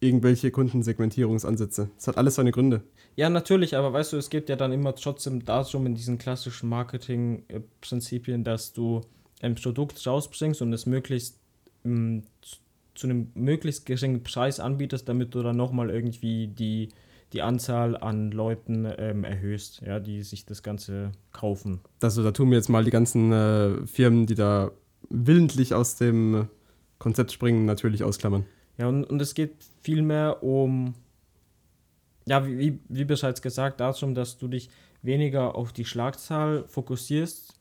irgendwelche Kundensegmentierungsansätze. Das hat alles seine Gründe. Ja, natürlich, aber weißt du, es geht ja dann immer trotzdem darum in diesen klassischen Marketing-Prinzipien, dass du ein Produkt rausbringst und es möglichst ähm, zu- zu einem möglichst geringen Preis anbietest, damit du dann nochmal irgendwie die, die Anzahl an Leuten ähm, erhöhst, ja, die sich das Ganze kaufen. Also da tun wir jetzt mal die ganzen äh, Firmen, die da willentlich aus dem Konzept springen, natürlich ausklammern. Ja, und, und es geht vielmehr um, ja, wie, wie, bereits gesagt, darum, dass du dich weniger auf die Schlagzahl fokussierst,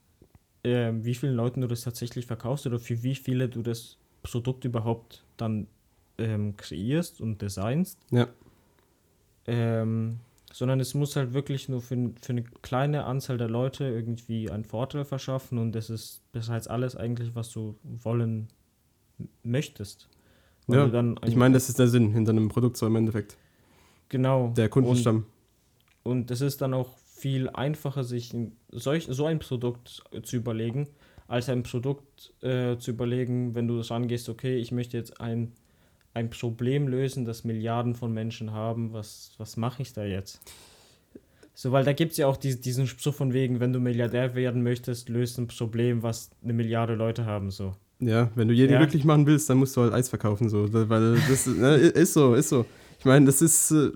äh, wie vielen Leuten du das tatsächlich verkaufst oder für wie viele du das Produkt überhaupt dann ähm, kreierst und designst. Ja. Ähm, sondern es muss halt wirklich nur für, für eine kleine Anzahl der Leute irgendwie einen Vorteil verschaffen und das ist bereits alles eigentlich, was du wollen möchtest. Ja, Ich ein- meine, das ist der Sinn hinter einem Produkt so im Endeffekt. genau. Der Kundenstamm. Und, und es ist dann auch viel einfacher, sich ein, solch, so ein Produkt zu überlegen, als ein Produkt äh, zu überlegen, wenn du rangehst, okay, ich möchte jetzt ein, ein Problem lösen, das Milliarden von Menschen haben, was, was mache ich da jetzt? So, weil da gibt es ja auch die, diesen Spruch von wegen, wenn du Milliardär werden möchtest, löst ein Problem, was eine Milliarde Leute haben, so. Ja, wenn du jeden Ja. glücklich machen willst, dann musst du halt Eis verkaufen, so. Weil das ne, ist so, ist so. Ich meine, das ist, äh,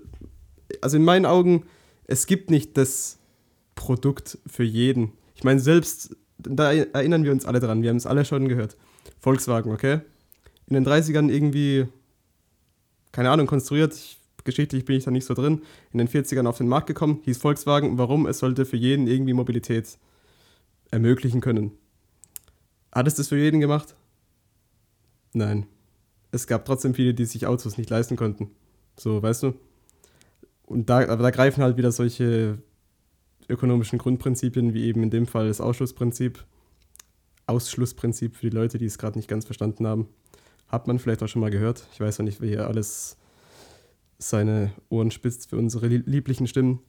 also in meinen Augen, es gibt nicht das Produkt für jeden. Ich meine, selbst, da erinnern wir uns alle dran, wir haben es alle schon gehört. Volkswagen, okay? In den 30ern irgendwie, keine Ahnung, konstruiert, ich, geschichtlich bin ich da nicht so drin, in den 40ern auf den Markt gekommen, hieß Volkswagen, warum? Es sollte für jeden irgendwie Mobilität ermöglichen können. Hat es das für jeden gemacht? Nein. Es gab trotzdem viele, die sich Autos nicht leisten konnten. So, weißt du? Und da, aber da greifen halt wieder solche ökonomischen Grundprinzipien, wie eben in dem Fall das Ausschlussprinzip, Ausschlussprinzip für die Leute, die es gerade nicht ganz verstanden haben. Hat man vielleicht auch schon mal gehört. Ich weiß ja nicht, wer hier alles seine Ohren spitzt für unsere lie- lieblichen Stimmen.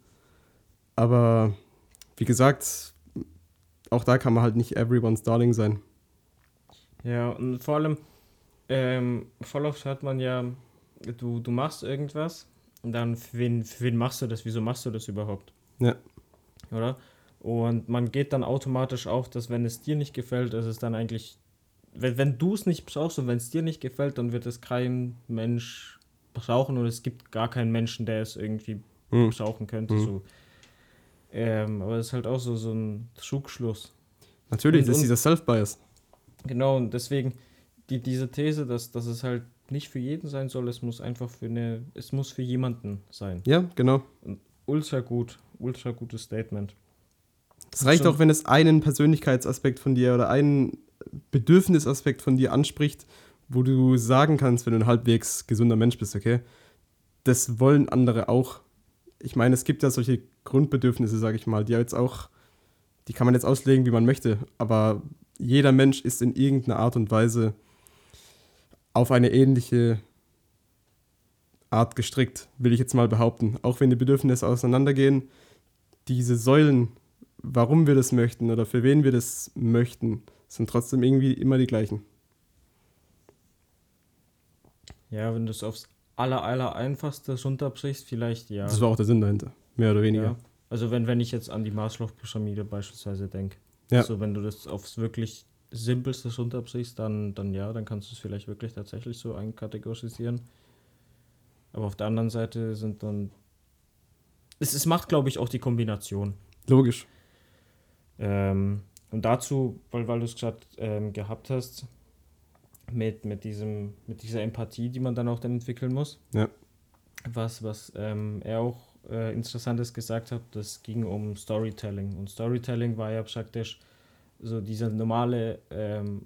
Aber wie gesagt, auch da kann man halt nicht everyone's darling sein. Ja, und vor allem, ähm, voll oft hört man ja, du, du machst irgendwas und dann, für wen, für wen machst du das? Wieso machst du das überhaupt? Ja. Oder? Und man geht dann automatisch auf, dass wenn es dir nicht gefällt, ist es dann eigentlich, wenn, wenn du es nicht brauchst und wenn es dir nicht gefällt, dann wird es kein Mensch brauchen und es gibt gar keinen Menschen, der es irgendwie Hm. brauchen könnte. Mhm. So. Ähm, aber es ist halt auch so, so ein Trugschluss. Natürlich, Und- das ist dieser Self-Bias. Genau, und deswegen die, diese These, dass, dass es halt nicht für jeden sein soll, es muss einfach für eine, es muss für jemanden sein. Ja, genau. Ultra gut, ultra gutes Statement. Es reicht auch, wenn es einen Persönlichkeitsaspekt von dir oder einen Bedürfnisaspekt von dir anspricht, wo du sagen kannst, wenn du ein halbwegs gesunder Mensch bist, okay? Das wollen andere auch. Ich meine, es gibt ja solche Grundbedürfnisse, sage ich mal, die jetzt auch, die kann man jetzt auslegen, wie man möchte, aber jeder Mensch ist in irgendeiner Art und Weise auf eine ähnliche Art gestrickt, will ich jetzt mal behaupten. Auch wenn die Bedürfnisse auseinandergehen, diese Säulen, warum wir das möchten oder für wen wir das möchten, sind trotzdem irgendwie immer die gleichen. Ja, wenn du es aufs aller, aller einfachste runterbrichst, vielleicht ja. Das war auch der Sinn dahinter, mehr oder weniger. ja. Also wenn, wenn ich jetzt an die Maslow-Pyramide beispielsweise denke. Ja. So, wenn du das aufs wirklich simpelste runterbrichst, dann, dann ja, dann kannst du es vielleicht wirklich tatsächlich so einkategorisieren. Aber auf der anderen Seite sind dann. Es, es macht, glaube ich, auch die Kombination. Logisch. Ähm, und dazu, weil, weil du es gerade ähm, gehabt hast, mit, mit, diesem, mit dieser Empathie, die man dann auch dann entwickeln muss. Ja. Was, was ähm, er auch äh, Interessantes gesagt hat, das ging um Storytelling. Und Storytelling war ja praktisch so dieser normale, ähm,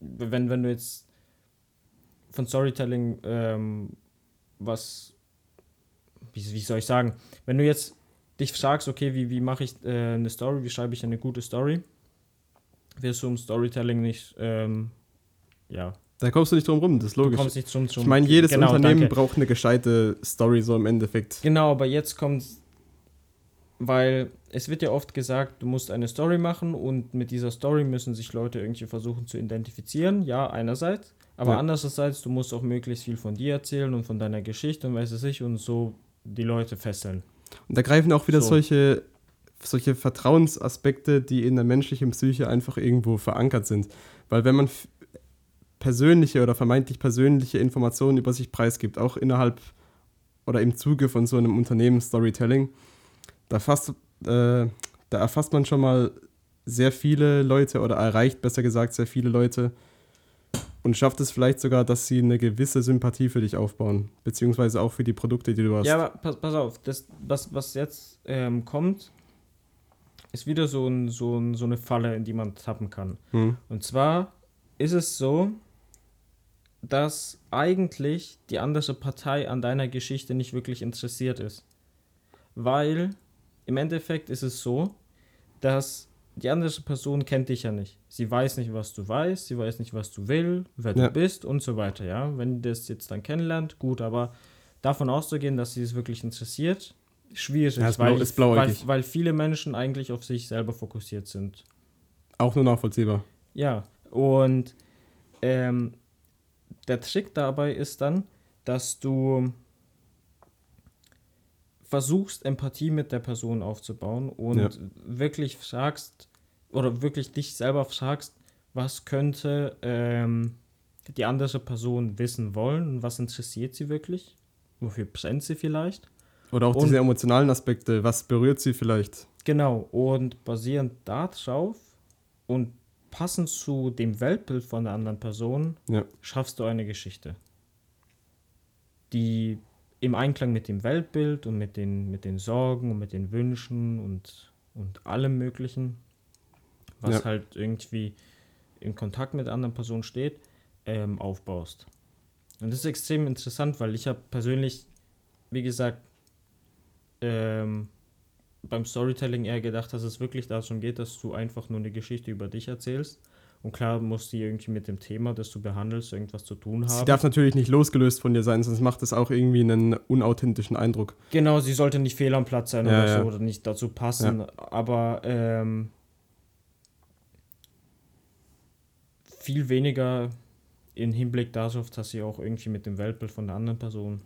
wenn, wenn du jetzt von Storytelling ähm, was, wie, wie soll ich sagen, wenn du jetzt dich fragst, okay, wie, wie mache ich äh, eine Story, wie schreibe ich eine gute Story, wirst du um Storytelling nicht, ähm, ja, Da kommst du nicht drum rum, das ist du logisch. kommst nicht zum, zum Ich meine, jedes genau, Unternehmen danke. braucht eine gescheite Story so im Endeffekt. Genau, aber jetzt kommt, weil es wird ja oft gesagt, du musst eine Story machen und mit dieser Story müssen sich Leute irgendwie versuchen zu identifizieren. Ja, einerseits, aber Ja. andererseits, du musst auch möglichst viel von dir erzählen und von deiner Geschichte und weiß es nicht und so die Leute fesseln. Und da greifen auch wieder So. solche, solche Vertrauensaspekte, die in der menschlichen Psyche einfach irgendwo verankert sind. Weil wenn man persönliche oder vermeintlich persönliche Informationen über sich preisgibt, auch innerhalb oder im Zuge von so einem Unternehmen Storytelling, da, fasst, äh, da erfasst man schon mal sehr viele Leute oder erreicht besser gesagt sehr viele Leute und schafft es vielleicht sogar, dass sie eine gewisse Sympathie für dich aufbauen, beziehungsweise auch für die Produkte, die du hast. Ja, aber pass, pass auf, das, was, was jetzt ähm, kommt, ist wieder so, ein, so, ein, so eine Falle, in die man tappen kann. Hm. Und zwar ist es so, dass eigentlich die andere Partei an deiner Geschichte nicht wirklich interessiert ist. Weil im Endeffekt ist es so, dass die andere Person kennt dich ja nicht. Sie weiß nicht, was du weißt, sie weiß nicht, was du willst, wer Ja. du bist und so weiter, ja. Wenn die das jetzt dann kennenlernt, gut, aber davon auszugehen, dass sie es wirklich interessiert, schwierig, Ja, ist weil, ist weil, weil viele Menschen eigentlich auf sich selber fokussiert sind. Auch nur nachvollziehbar. Ja, und ähm, der Trick dabei ist dann, dass du versuchst, Empathie mit der Person aufzubauen und Ja. wirklich sagst oder wirklich dich selber fragst, was könnte ähm, die andere Person wissen wollen und was interessiert sie wirklich? Wofür brennt sie vielleicht? Oder auch Und- diese emotionalen Aspekte, was berührt sie vielleicht? Genau, und basierend darauf und passend zu dem Weltbild von der anderen Person Ja. schaffst du eine Geschichte, die im Einklang mit dem Weltbild und mit den, mit den Sorgen und mit den Wünschen und, und allem Möglichen, was Ja. halt irgendwie in Kontakt mit der anderen Person steht, ähm, aufbaust. Und das ist extrem interessant, weil ich habe persönlich, wie gesagt, ähm, beim Storytelling eher gedacht, dass es wirklich darum geht, dass du einfach nur eine Geschichte über dich erzählst. Und klar muss die irgendwie mit dem Thema, das du behandelst, irgendwas zu tun Sie haben. darf natürlich nicht losgelöst von dir sein, sonst macht es auch irgendwie einen unauthentischen Eindruck. Genau, sie sollte nicht fehl am Platz sein Ja, oder ja. so oder nicht dazu passen. Aber ähm, viel weniger in Hinblick darauf, dass sie auch irgendwie mit dem Weltbild von der anderen Person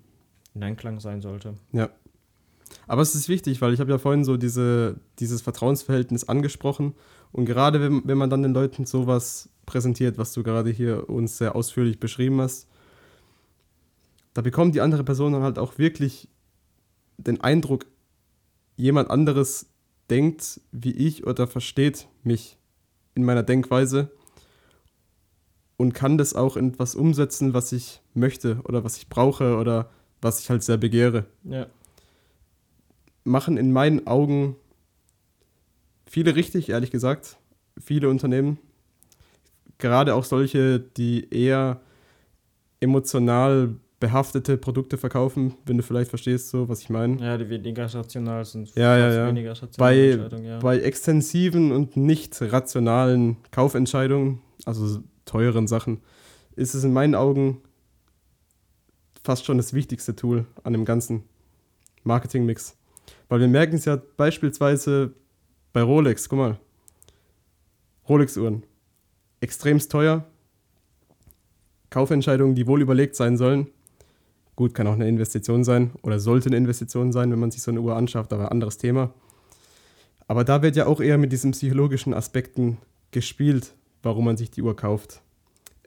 in Einklang sein sollte. Ja. Aber es ist wichtig, weil ich habe ja vorhin so diese, dieses Vertrauensverhältnis angesprochen. Und gerade wenn, wenn man dann den Leuten sowas präsentiert, was du gerade hier uns sehr ausführlich beschrieben hast, da bekommt die andere Person dann halt auch wirklich den Eindruck, jemand anderes denkt wie ich oder versteht mich in meiner Denkweise und kann das auch in etwas umsetzen, was ich möchte oder was ich brauche oder was ich halt sehr begehre Ja, machen in meinen Augen viele richtig, ehrlich gesagt. Viele Unternehmen. Gerade auch solche, die eher emotional behaftete Produkte verkaufen, wenn du vielleicht verstehst, so was ich meine. ja, die weniger rational sind. Ja, ja, ja. Weniger Bei, ja. bei extensiven und nicht rationalen Kaufentscheidungen, also teuren Sachen, ist es in meinen Augen fast schon das wichtigste Tool an dem ganzen Marketingmix. Weil wir merken es ja beispielsweise bei Rolex, guck mal. Rolex-Uhren. Extremst teuer. Kaufentscheidungen, die wohl überlegt sein sollen. Gut, kann auch eine Investition sein oder sollte eine Investition sein, wenn man sich so eine Uhr anschafft, aber anderes Thema. Aber da wird ja auch eher mit diesen psychologischen Aspekten gespielt, warum man sich die Uhr kauft.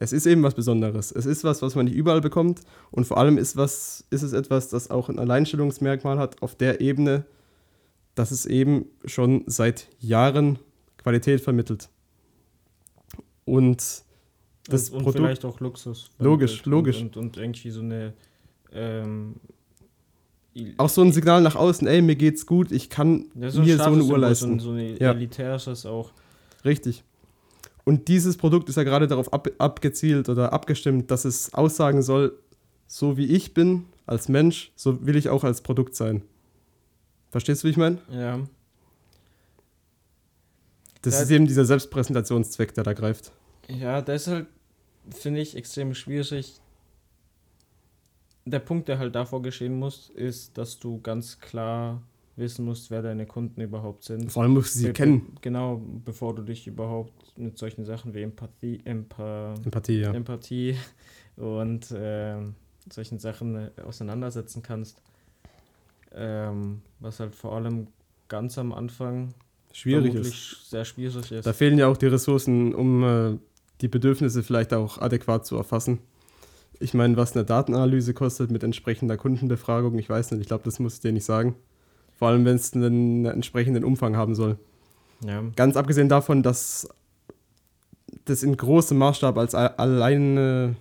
Es ist eben was Besonderes. Es ist was, was man nicht überall bekommt und vor allem ist, was, ist es etwas, das auch ein Alleinstellungsmerkmal hat auf der Ebene, dass es eben schon seit Jahren Qualität vermittelt. Und das und, und Produkt- vielleicht auch Luxus. Logisch, logisch. Und, und irgendwie so eine. Ähm, auch so ein Signal nach außen, ey, mir geht's gut, ich kann mir so eine Uhr leisten. So, ein- so ein Ja. elitäres auch. Richtig. Und dieses Produkt ist ja gerade darauf ab, abgezielt oder abgestimmt, dass es aussagen soll, so wie ich bin als Mensch, so will ich auch als Produkt sein. Verstehst du, wie ich meine? Ja. Das Ja. ist eben dieser Selbstpräsentationszweck, der da greift. Ja, deshalb finde ich extrem schwierig. Der Punkt, der halt davor geschehen muss, ist, dass du ganz klar wissen musst, wer deine Kunden überhaupt sind. Vor allem musst du sie Be- kennen. Genau, bevor du dich überhaupt mit solchen Sachen wie Empathie, Empa, Empathie, ja. Empathie und ähm, solchen Sachen äh, auseinandersetzen kannst. Ähm, was halt vor allem ganz am Anfang Schwierig ist. sehr schwierig ist. Da fehlen ja auch die Ressourcen, um äh, die Bedürfnisse vielleicht auch adäquat zu erfassen. Ich meine, was eine Datenanalyse kostet mit entsprechender Kundenbefragung, ich weiß nicht, ich glaube, das muss ich dir nicht sagen. Vor allem, wenn es einen entsprechenden Umfang haben soll. ja. Ganz abgesehen davon, dass das in großem Maßstab als alleine,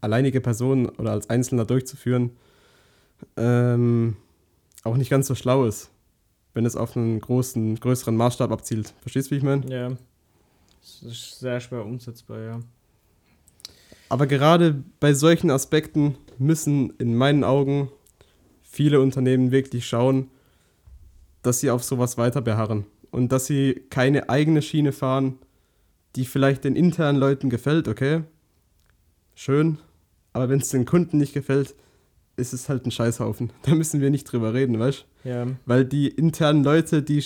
alleinige Person oder als Einzelner durchzuführen, ähm, auch nicht ganz so schlau ist, wenn es auf einen großen, größeren Maßstab abzielt. Verstehst du, wie ich meine? Ja. Es ist sehr schwer umsetzbar, ja. Aber gerade bei solchen Aspekten müssen in meinen Augen viele Unternehmen wirklich schauen, dass sie auf sowas weiter beharren und dass sie keine eigene Schiene fahren, die vielleicht den internen Leuten gefällt, okay? Schön, aber wenn es den Kunden nicht gefällt, ist es halt ein Scheißhaufen. Da müssen wir nicht drüber reden, weißt du? Ja, Weil die internen Leute, die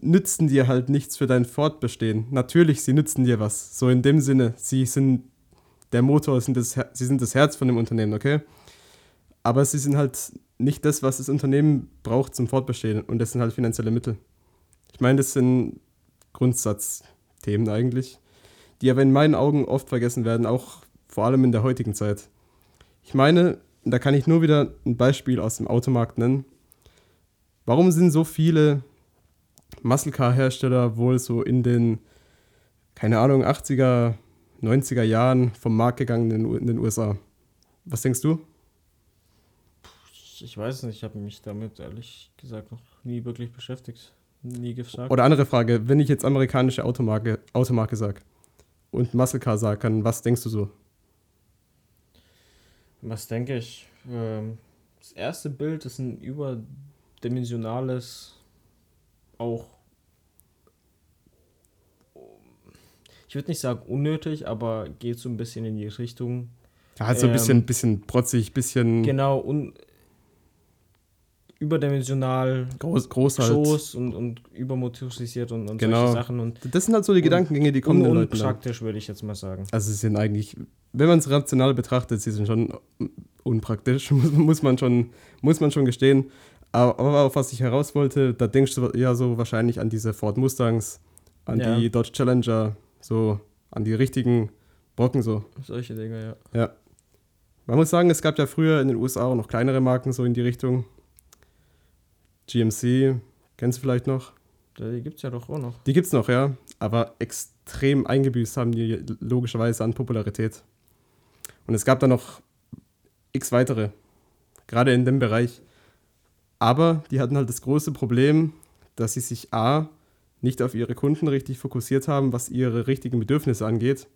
nützen dir halt nichts für dein Fortbestehen. Natürlich, sie nützen dir was. So in dem Sinne, sie sind der Motor, sind das, sie sind das Herz von dem Unternehmen, okay? aber sie sind halt nicht das, was das Unternehmen braucht zum Fortbestehen und das sind halt finanzielle Mittel. Ich meine, das sind Grundsatzthemen eigentlich, die aber in meinen Augen oft vergessen werden, auch vor allem in der heutigen Zeit. Ich meine, da kann ich nur wieder ein Beispiel aus dem Automarkt nennen. Warum sind so viele Muscle Car Hersteller wohl so in den, keine Ahnung, 80er, 90er Jahren vom Markt gegangen in den USA? Was denkst du? Ich weiß nicht, ich habe mich damit ehrlich gesagt noch nie wirklich beschäftigt. Nie gefragt. Oder andere Frage, wenn ich jetzt amerikanische Automarke, Automarke sage und Muscle Car sage, dann was denkst du so? Was denke ich? Ähm, das erste Bild ist ein überdimensionales, auch, ich würde nicht sagen unnötig, aber geht so ein bisschen in die Richtung. Ja, halt so ein bisschen, ähm, bisschen protzig, bisschen. Genau, und überdimensional groß, groß halt. groß und, und übermotorisiert und, und genau. solche Sachen. Und das sind halt so die Gedankengänge, die kommen den Leuten. Praktisch, würde ich jetzt mal sagen. Also sie sind eigentlich, wenn man es rational betrachtet, sie sind schon unpraktisch, muss man schon, muss man schon gestehen. Aber, aber auf was ich heraus wollte, da denkst du ja so wahrscheinlich an diese Ford Mustangs, an ja. die Dodge Challenger, so an die richtigen Brocken so. Solche Dinge, ja. Ja. Man muss sagen, es gab ja früher in den USA auch noch kleinere Marken so in die Richtung. GMC, kennst du vielleicht noch? Die gibt es ja doch auch noch. Die gibt es noch, ja. Aber extrem eingebüßt haben die logischerweise an Popularität. Und es gab da noch x weitere, gerade in dem Bereich. Aber die hatten halt das große Problem, dass sie sich A, nicht auf ihre Kunden richtig fokussiert haben, was ihre richtigen Bedürfnisse angeht.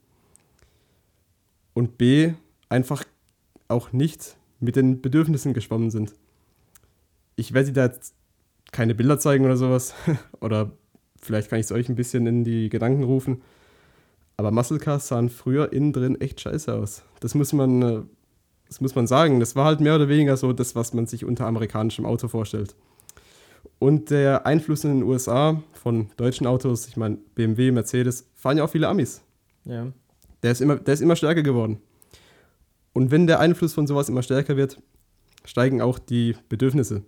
Und B, einfach auch nicht mit den Bedürfnissen geschwommen sind. Ich werde da jetzt keine Bilder zeigen oder sowas. oder vielleicht kann ich es euch ein bisschen in die Gedanken rufen. Aber Muscle Cars sahen früher innen drin echt scheiße aus. Das muss man, äh, das muss man sagen. Das war halt mehr oder weniger so das, was man sich unter amerikanischem Auto vorstellt. Und der Einfluss in den USA von deutschen Autos, ich meine BMW, Mercedes, fahren ja auch viele Amis. Ja. Der ist immer, der ist immer stärker geworden. Und wenn der Einfluss von sowas immer stärker wird, steigen auch die Bedürfnisse.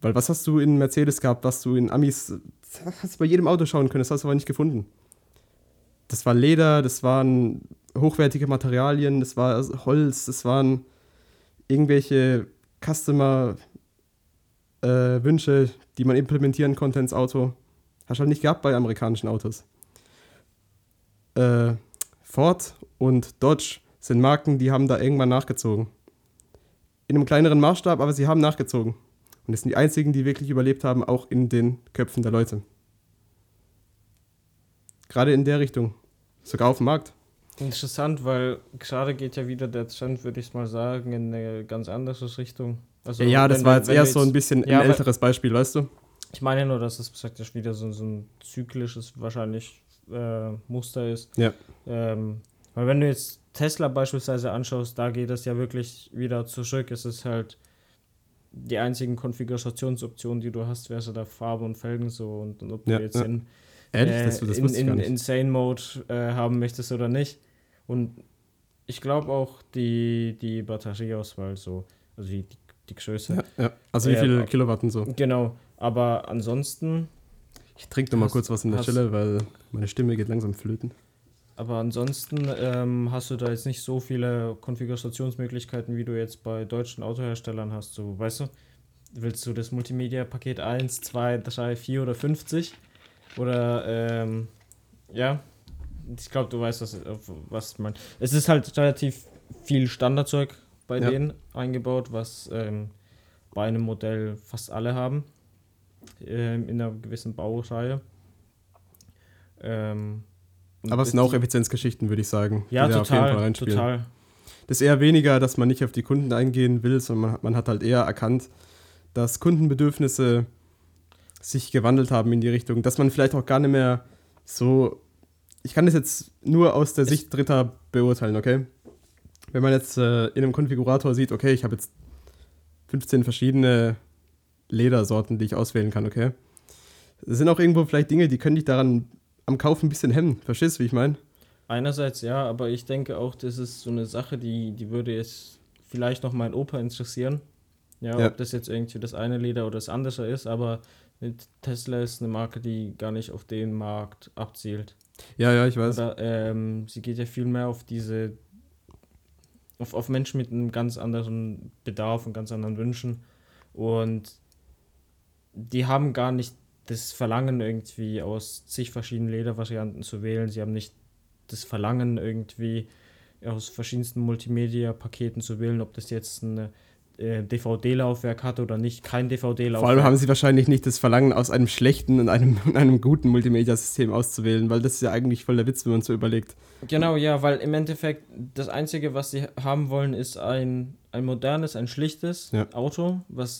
Weil was hast du in Mercedes gehabt, was du in Amis, hast du bei jedem Auto schauen können, das hast du aber nicht gefunden. Das war Leder, das waren hochwertige Materialien, das war Holz, das waren irgendwelche Customer-Wünsche, äh, die man implementieren konnte ins Auto. Hast du halt nicht gehabt bei amerikanischen Autos. Äh, Ford und Dodge sind Marken, die haben da irgendwann nachgezogen. In einem kleineren Maßstab, aber sie haben nachgezogen. Und es sind die einzigen, die wirklich überlebt haben, auch in den Köpfen der Leute. Gerade in der Richtung. Sogar auf dem Markt. Interessant, weil gerade geht ja wieder der Trend, würde ich mal sagen, in eine ganz andere Richtung. Also, ja, das wenn, war jetzt eher so ein bisschen ja, ein älteres Beispiel, weißt du? Ich meine nur, dass es praktisch wieder so, so ein zyklisches wahrscheinlich äh, Muster ist. Ja. Ähm, weil wenn du jetzt Tesla beispielsweise anschaust, da geht es ja wirklich wieder zurück. Es ist halt die einzigen Konfigurationsoptionen, die du hast, wäre so da Farbe und Felgen so und, und ob du jetzt ja. in, Ehrlich, äh, das, das in, in Insane Mode äh, haben möchtest oder nicht. Und ich glaube auch die, die Batterieauswahl so, also die, die, die Größe. Ja, ja. Also wie äh, viele Kilowatt und so. Genau, aber ansonsten. Ich trinke noch mal kurz was in der Stelle, weil meine Stimme geht langsam flöten. Aber ansonsten ähm, hast du da jetzt nicht so viele Konfigurationsmöglichkeiten, wie du jetzt bei deutschen Autoherstellern hast. So, weißt du, willst du das Multimedia-Paket 1, 2, 3, 4 oder 50? Oder, ähm, ja, ich glaube, du weißt, was, was meine. Es ist halt relativ viel Standardzeug bei ja. denen eingebaut, was ähm, bei einem Modell fast alle haben. Ähm, in einer gewissen Baureihe. Ähm, aber es sind auch Effizienzgeschichten, würde ich sagen. Ja, total, total. Das ist eher weniger, dass man nicht auf die Kunden eingehen will, sondern man, man hat halt eher erkannt, dass Kundenbedürfnisse sich gewandelt haben in die Richtung, dass man vielleicht auch gar nicht mehr so. Ich kann das jetzt nur aus der Sicht Dritter beurteilen, okay? Wenn man jetzt äh, in einem Konfigurator sieht, okay, ich habe jetzt 15 verschiedene Ledersorten, die ich auswählen kann, okay? Das sind auch irgendwo vielleicht Dinge, die können dich daran am Kauf ein bisschen hemmen. Verstehst du, wie ich meine? Einerseits ja, aber ich denke auch, das ist so eine Sache, die, die würde jetzt vielleicht noch mein Opa interessieren. Ja, Ja. ob das jetzt irgendwie das eine Leder oder das andere ist, aber mit Tesla ist eine Marke, die gar nicht auf den Markt abzielt. Ja, ja, ich weiß. Oder ähm, sie geht ja viel mehr auf diese, auf, auf Menschen mit einem ganz anderen Bedarf und ganz anderen Wünschen. Und die haben gar nicht das Verlangen, irgendwie aus zig verschiedenen Ledervarianten zu wählen. Sie haben nicht das Verlangen, irgendwie aus verschiedensten Multimedia-Paketen zu wählen, ob das jetzt ein äh, DVD-Laufwerk hat oder nicht. Kein DVD-Laufwerk. Vor allem haben sie wahrscheinlich nicht das Verlangen, aus einem schlechten und einem, und einem guten Multimedia-System auszuwählen, weil das ist ja eigentlich voll der Witz, wenn man so überlegt. Genau, ja, weil im Endeffekt das Einzige, was sie haben wollen, ist ein, ein modernes, ein schlichtes Ja. Auto, was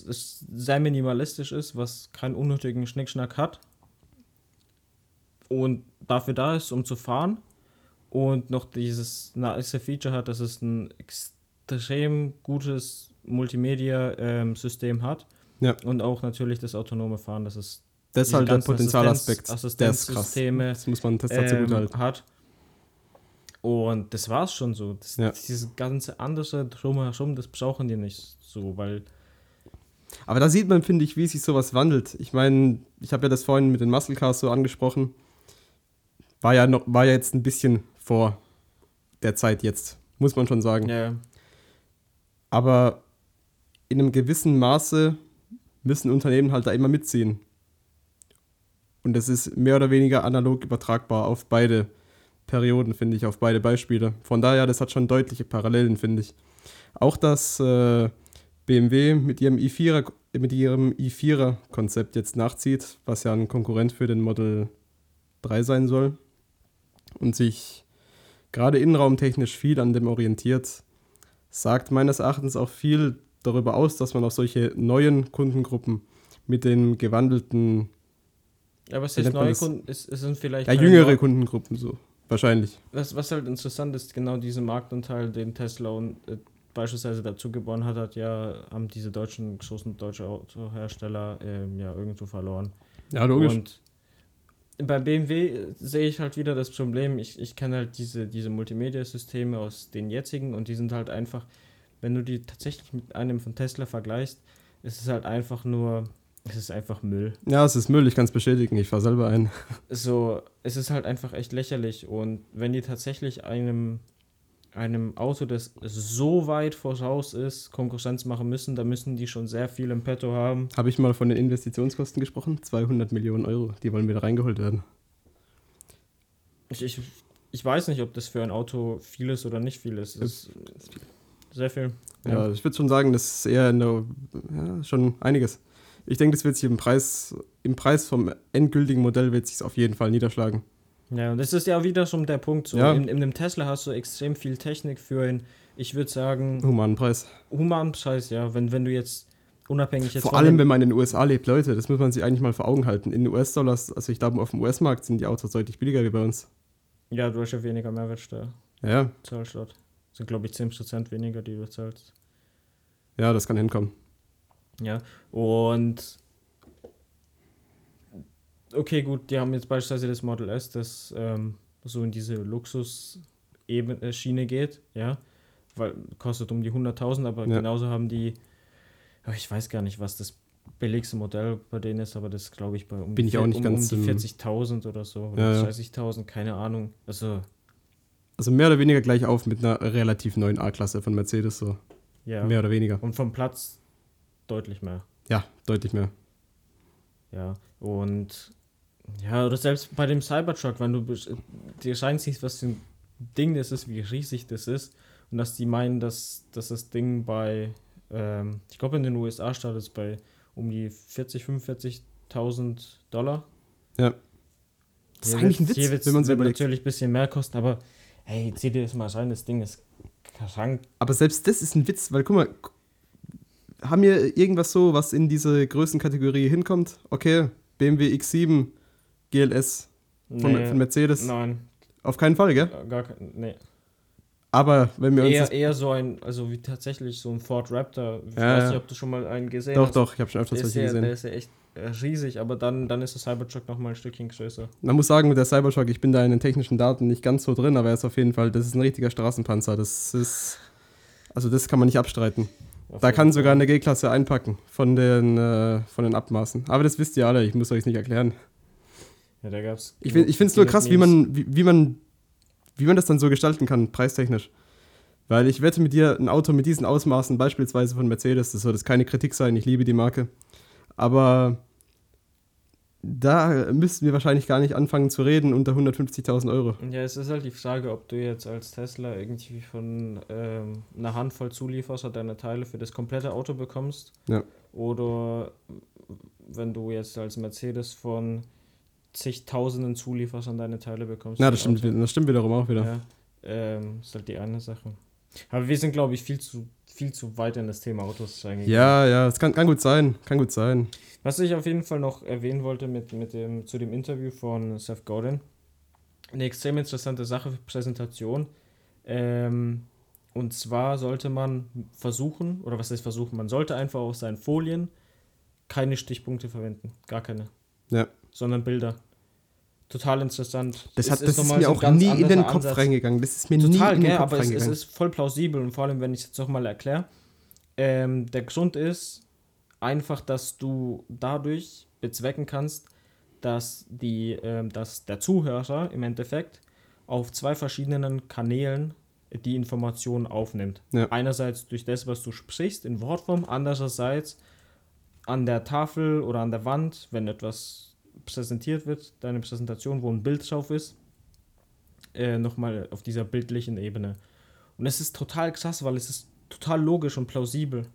sehr minimalistisch ist, was keinen unnötigen Schnickschnack hat und dafür da ist, um zu fahren und noch dieses nice Feature hat, dass es ein extrem gutes Multimedia-System hat Ja. und auch natürlich das autonome Fahren, das ist Das ist halt der Potenzialaspekt. Assistenzsysteme, Das muss man Tesla ähm, hat. Und das war's schon so. Das, Ja. Dieses ganze andere drumherum, das brauchen die nicht so, weil Aber da sieht man, finde ich, wie sich sowas wandelt. Ich meine, ich habe ja das vorhin mit den Muscle Cars so angesprochen. War ja, noch, war ja jetzt ein bisschen vor der Zeit jetzt, muss man schon sagen. ja, Aber in einem gewissen Maße müssen Unternehmen halt da immer mitziehen. Und das ist mehr oder weniger analog übertragbar auf beide Perioden, finde ich, auf beide Beispiele. Von daher, das hat schon deutliche Parallelen, finde ich. Auch dass äh, BMW mit ihrem i4er, mit ihrem i4er Konzept jetzt nachzieht, was ja ein Konkurrent für den Model 3 sein soll und sich gerade innenraumtechnisch viel an dem orientiert, sagt meines Erachtens auch viel darüber aus, dass man auf solche neuen Kundengruppen mit den gewandelten, aber es Wie ist neue das? Kunden, es, es sind vielleicht ja, jüngere neu- Kundengruppen so. Wahrscheinlich. Was, was halt interessant ist, genau dieser Marktanteil, den Tesla und äh, beispielsweise dazu gewonnen hat, hat ja, haben diese deutschen, großen deutsche Autohersteller ähm, ja irgendwo verloren. Ja, Und bei BMW sehe ich halt wieder das Problem, ich, ich kenne halt diese, diese Multimedia-Systeme aus den jetzigen und die sind halt einfach, wenn du die tatsächlich mit einem von Tesla vergleichst, ist es halt einfach nur, es ist einfach Müll. Ja, es ist Müll, ich kann es bestätigen, ich fahre selber ein. So, es ist halt einfach echt lächerlich und wenn die tatsächlich einem, einem Auto, das so weit voraus ist, Konkurrenz machen müssen, dann müssen die schon sehr viel im Petto haben. Habe ich mal von den Investitionskosten gesprochen? 200 Millionen Euro, die wollen wieder reingeholt werden. Ich, ich, ich weiß nicht, ob das für ein Auto viel ist oder nicht viel ist. Ist sehr viel. Ja, ich würde schon sagen, das ist eher eine, ja, schon einiges. Ich denke, das wird sich im Preis, im Preis vom endgültigen Modell wird sich auf jeden Fall niederschlagen. Ja, und das ist ja wieder schon der Punkt. So, Ja. in, in einem Tesla hast du extrem viel Technik für einen, ich würde sagen, Humanen Preis. humanen Preis, ja. Wenn, wenn du jetzt unabhängig jetzt Vor allem, wenn man in den USA lebt, Leute, das muss man sich eigentlich mal vor Augen halten. In den US-Dollars, also ich glaube, auf dem US-Markt sind die Autos deutlich billiger wie bei uns. Ja, du hast ja weniger Mehrwertsteuer. Ja, zahlst dort. Sind, glaube ich, 10% weniger, die du zahlst. ja, das kann hinkommen. Ja, und okay, gut, die haben jetzt beispielsweise das Model S, das ähm, so in diese Luxus-Schiene geht, ja, weil kostet um die 100.000, aber Ja. genauso haben die, ich weiß gar nicht, was das billigste Modell bei denen ist, aber das glaube ich bei um Bin die, ich auch vier- nicht um, ganz um die im- 40.000 oder so, oder ja. 30.000, keine Ahnung. Also, Also mehr oder weniger gleich auf mit einer relativ neuen A-Klasse von Mercedes, so. ja. Mehr oder weniger. Und vom Platz deutlich mehr. Ja, deutlich mehr. Ja, und ja, oder selbst bei dem Cybertruck, wenn du dir scheint siehst, was für ein Ding das ist, wie riesig das ist, und dass die meinen, dass, dass das Ding bei, ähm, ich glaube in den USA startet es bei um die 40, 45.000 Dollar. Ja. Das ist Hier eigentlich ein Witz, wird's- wenn man es überlegt. natürlich ein bisschen mehr kosten, aber hey, zieh dir das mal rein, das Ding ist krank. Aber selbst das ist ein Witz, weil guck mal, haben wir irgendwas so, was in diese Größenkategorie hinkommt? Okay, BMW X7 GLS von, Nee, von Mercedes. Nein, Auf keinen Fall, gell? gar kein, nee. Aber wenn wir uns Eher, das, eher so ein, also wie tatsächlich so ein Ford Raptor. Ich Ja, weiß nicht, ob du schon mal einen gesehen Doch, hast. doch, ich habe schon öfters Der welche ja, der gesehen. ist ja echt äh, riesig, aber dann, dann ist der Cybertruck noch mal ein Stückchen größer. Man muss sagen, mit der Cybertruck, ich bin da in den technischen Daten nicht ganz so drin, aber er ist auf jeden Fall, das ist ein richtiger Straßenpanzer. Das ist, Also das kann man nicht abstreiten. Da kann sogar eine G-Klasse einpacken von den, äh, von den Abmaßen. Aber das wisst ihr alle, ich muss euch nicht erklären. Ja, da gab's. Ich, ich finde es nur krass, wie man, wie, wie, man, wie man das dann so gestalten kann, preistechnisch. Weil ich wette mit dir, ein Auto mit diesen Ausmaßen, beispielsweise von Mercedes, das soll das keine Kritik sein, ich liebe die Marke. Aber da müssten wir wahrscheinlich gar nicht anfangen zu reden unter 150.000 Euro. Ja, es ist halt die Frage, ob du jetzt als Tesla irgendwie von ähm, einer Handvoll Zulieferer deine Teile für das komplette Auto bekommst. Ja. Oder wenn du jetzt als Mercedes von zigtausenden Zulieferern deine Teile bekommst. Na, für das stimmt, das stimmt wiederum auch wieder. Ja, ähm, ist halt die eine Sache. Aber wir sind, glaube ich, viel zu, viel zu weit in das Thema Autos reingegangen. Ja, ja, das kann, kann gut sein, kann gut sein. Was ich auf jeden Fall noch erwähnen wollte mit, mit dem, zu dem Interview von Seth Godin, eine extrem interessante Sache für Präsentation. Ähm, und zwar sollte man versuchen, oder was heißt versuchen, man sollte einfach auf seinen Folien keine Stichpunkte verwenden, gar keine, Ja. sondern Bilder. Total interessant. Das, Es hat, das ist mir so auch nie in den Kopf Ansatz. reingegangen. Das ist mir Total, nie in den gell, Kopf aber es, es reingegangen. ist voll plausibel und vor allem, wenn ich es jetzt nochmal erkläre. Ähm, der Grund ist einfach, dass du dadurch bezwecken kannst, dass, die, ähm, dass der Zuhörer im Endeffekt auf zwei verschiedenen Kanälen die Informationen aufnimmt. Ja. Einerseits durch das, was du sprichst in Wortform, andererseits an der Tafel oder an der Wand, wenn etwas präsentiert wird, deine Präsentation, wo ein Bild drauf ist, äh, nochmal auf dieser bildlichen Ebene. Und es ist total krass, weil es ist total logisch und plausibel.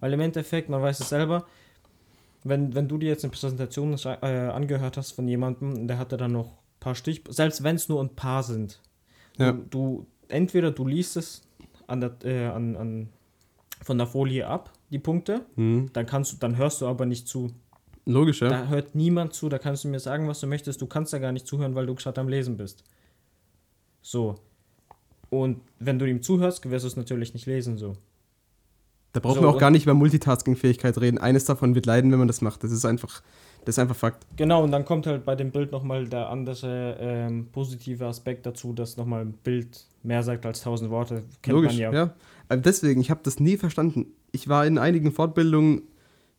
Weil im Endeffekt, man weiß es selber, wenn, wenn du dir jetzt eine Präsentation äh, angehört hast von jemandem, der hatte dann noch ein paar Stich, selbst wenn es nur ein paar sind. Ja. Du, du, entweder du liest es an der, äh, an, an, von der Folie ab, die Punkte, Hm. dann kannst du, dann hörst du aber nicht zu. Logisch, ja. Da hört niemand zu, da kannst du mir sagen, was du möchtest. Du kannst da gar nicht zuhören, weil du gerade am Lesen bist. So. Und wenn du ihm zuhörst, wirst du es natürlich nicht lesen, so. Da brauchen So, wir auch gar nicht über Multitasking-Fähigkeit reden. Eines davon wird leiden, wenn man das macht. Das ist einfach, das ist einfach Fakt. Genau, und dann kommt halt bei dem Bild nochmal der andere ähm, positive Aspekt dazu, dass nochmal ein Bild mehr sagt als tausend Worte. Kennt Logisch, man ja. ja. Deswegen, ich habe das nie verstanden. Ich war in einigen Fortbildungen,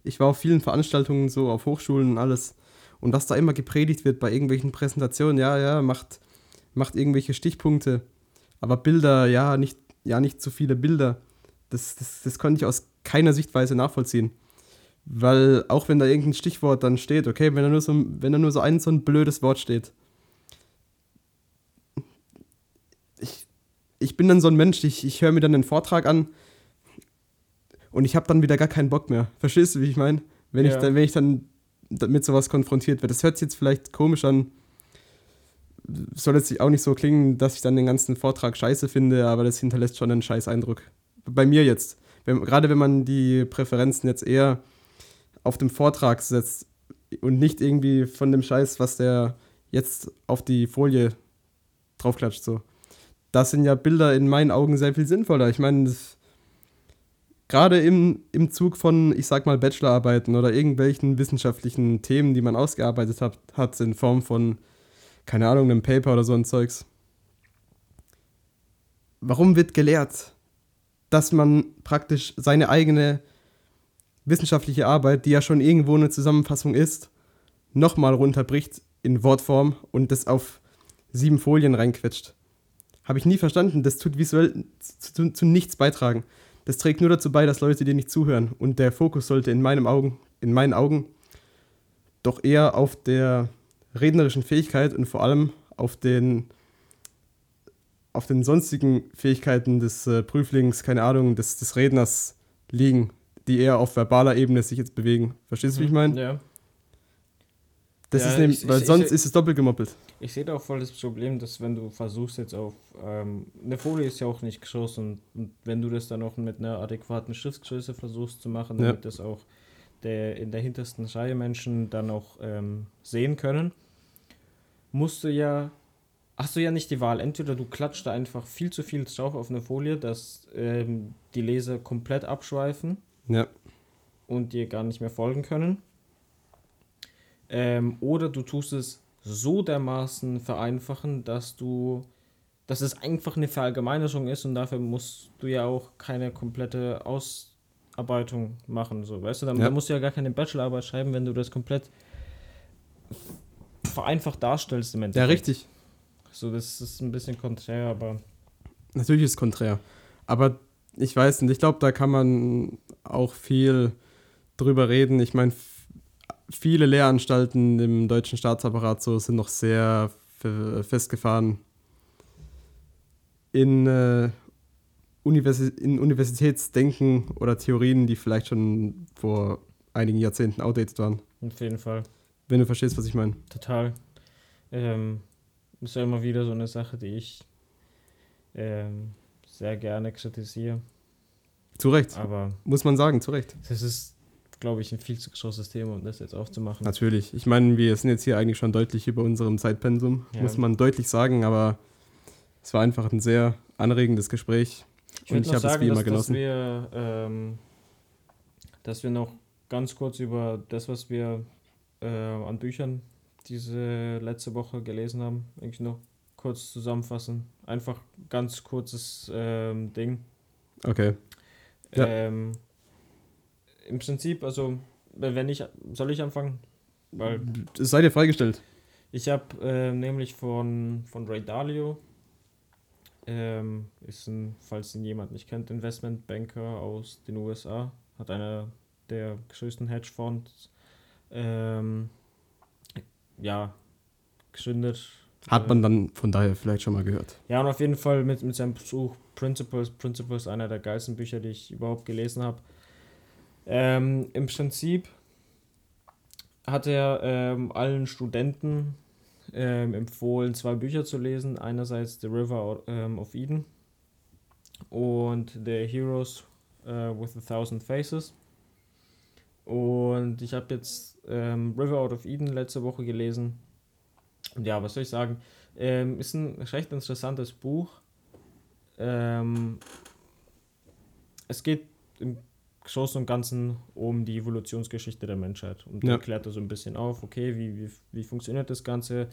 ich war auf vielen Veranstaltungen, so auf Hochschulen und alles. Und was da immer gepredigt wird bei irgendwelchen Präsentationen, ja, ja, macht, macht irgendwelche Stichpunkte. Aber Bilder, ja, nicht, ja, nicht zu viele Bilder. Das, das, das konnte ich aus keiner Sichtweise nachvollziehen. Weil auch wenn da irgendein Stichwort dann steht, okay, wenn da nur so, wenn da nur so ein so ein blödes Wort steht. Ich, ich bin dann so ein Mensch, ich, ich höre mir dann den Vortrag an und ich habe dann wieder gar keinen Bock mehr. Verstehst du, wie ich meine? Wenn, ich Ja. dann, wenn ich dann mit sowas konfrontiert werde. Das hört sich jetzt vielleicht komisch an. Soll jetzt auch nicht so klingen, dass ich dann den ganzen Vortrag scheiße finde, aber das hinterlässt schon einen scheiß Eindruck. Bei mir jetzt. Wenn, gerade wenn man die Präferenzen jetzt eher auf dem Vortrag setzt und nicht irgendwie von dem Scheiß, was der jetzt auf die Folie draufklatscht, so. Da sind ja Bilder in meinen Augen sehr viel sinnvoller. Ich meine, das- gerade im, im Zug von, ich sag mal, Bachelorarbeiten oder irgendwelchen wissenschaftlichen Themen, die man ausgearbeitet hat, hat in Form von, keine Ahnung, einem Paper oder so ein Zeugs. Warum wird gelehrt, dass man praktisch seine eigene wissenschaftliche Arbeit, die ja schon irgendwo eine Zusammenfassung ist, nochmal runterbricht in Wortform und das auf sieben Folien reinquetscht? Habe ich nie verstanden. Das tut visuell zu, zu, zu nichts beitragen. Das trägt nur dazu bei, dass Leute dir nicht zuhören. Und der Fokus sollte in meinen Augen, in meinen Augen doch eher auf der rednerischen Fähigkeit und vor allem auf den auf den sonstigen Fähigkeiten des äh, Prüflings, keine Ahnung, des, des Redners liegen, die eher auf verbaler Ebene sich jetzt bewegen. Verstehst du, wie ich meine? Ja. Das Ja, ist nämlich, ich- weil ich- sonst ich- ist es doppelt gemoppelt. Ich sehe da auch voll das Problem, dass wenn du versuchst jetzt auf, ähm, eine Folie ist ja auch nicht groß und, und wenn du das dann auch mit einer adäquaten Schriftgröße versuchst zu machen, Ja. damit das auch der in der hintersten Reihe Menschen dann auch ähm, sehen können, musst du ja, hast du ja nicht die Wahl. Entweder du klatscht da einfach viel zu viel drauf auf eine Folie, dass ähm, die Leser komplett abschweifen Ja. und dir gar nicht mehr folgen können. Ähm, oder du tust es so dermaßen vereinfachen, dass du dass es einfach eine Verallgemeinerung ist und dafür musst du ja auch keine komplette Ausarbeitung machen. So, weißt du, dann, Ja. musst du ja gar keine Bachelorarbeit schreiben, wenn du das komplett vereinfacht darstellst im Ja, Endeffekt. richtig. So, das ist ein bisschen konträr, aber Natürlich ist es konträr. Aber ich weiß nicht, ich glaube, da kann man auch viel drüber reden. Ich meine, viele Lehranstalten im deutschen Staatsapparat so sind noch sehr fe- festgefahren in, äh, Universi in Universitätsdenken oder Theorien, die vielleicht schon vor einigen Jahrzehnten outdated waren. auf jeden Fall. Wenn du verstehst, was ich meine. Total. Ähm, ist ja immer wieder so eine Sache, die ich ähm, sehr gerne kritisiere. Zu Recht. Aber Muss man sagen, zu Recht. das ist, glaube ich, ein viel zu großes Thema, um das jetzt aufzumachen. Natürlich. Ich meine, wir sind jetzt hier eigentlich schon deutlich über unserem Zeitpensum, Ja. muss man deutlich sagen, aber es war einfach ein sehr anregendes Gespräch. Ich Und würde ich habe es sagen, wie immer dass, dass, genossen. wir, ähm, dass wir noch ganz kurz über das, was wir äh, an Büchern diese letzte Woche gelesen haben, eigentlich noch kurz zusammenfassen. Einfach ganz kurzes ähm, Ding. Okay. Ja. Ähm, Im Prinzip, also, wenn ich, soll ich anfangen? Weil Es sei dir freigestellt. ich habe äh, nämlich von, von Ray Dalio, ähm, ist ein, falls ihn jemand nicht kennt, Investmentbanker aus den USA, hat einer der größten Hedgefonds, ähm, ja, gegründet. Hat man dann von daher vielleicht schon mal gehört. Ja, und auf jeden Fall mit, mit seinem Buch Principles. Principles, einer der geilsten Bücher, die ich überhaupt gelesen habe. Ähm, Im Prinzip hat er ähm, allen Studenten ähm, empfohlen, zwei Bücher zu lesen. Einerseits The River ähm, of Eden und The Heroes äh, with a Thousand Faces. Und ich habe jetzt ähm, River Out of Eden letzte Woche gelesen. Und ja, was soll ich sagen? Ähm, ist ein recht interessantes Buch. Es geht im Großen und Ganzen um die Evolutionsgeschichte der Menschheit. Und Ja. er klärt da so ein bisschen auf, okay, wie, wie, wie funktioniert das Ganze?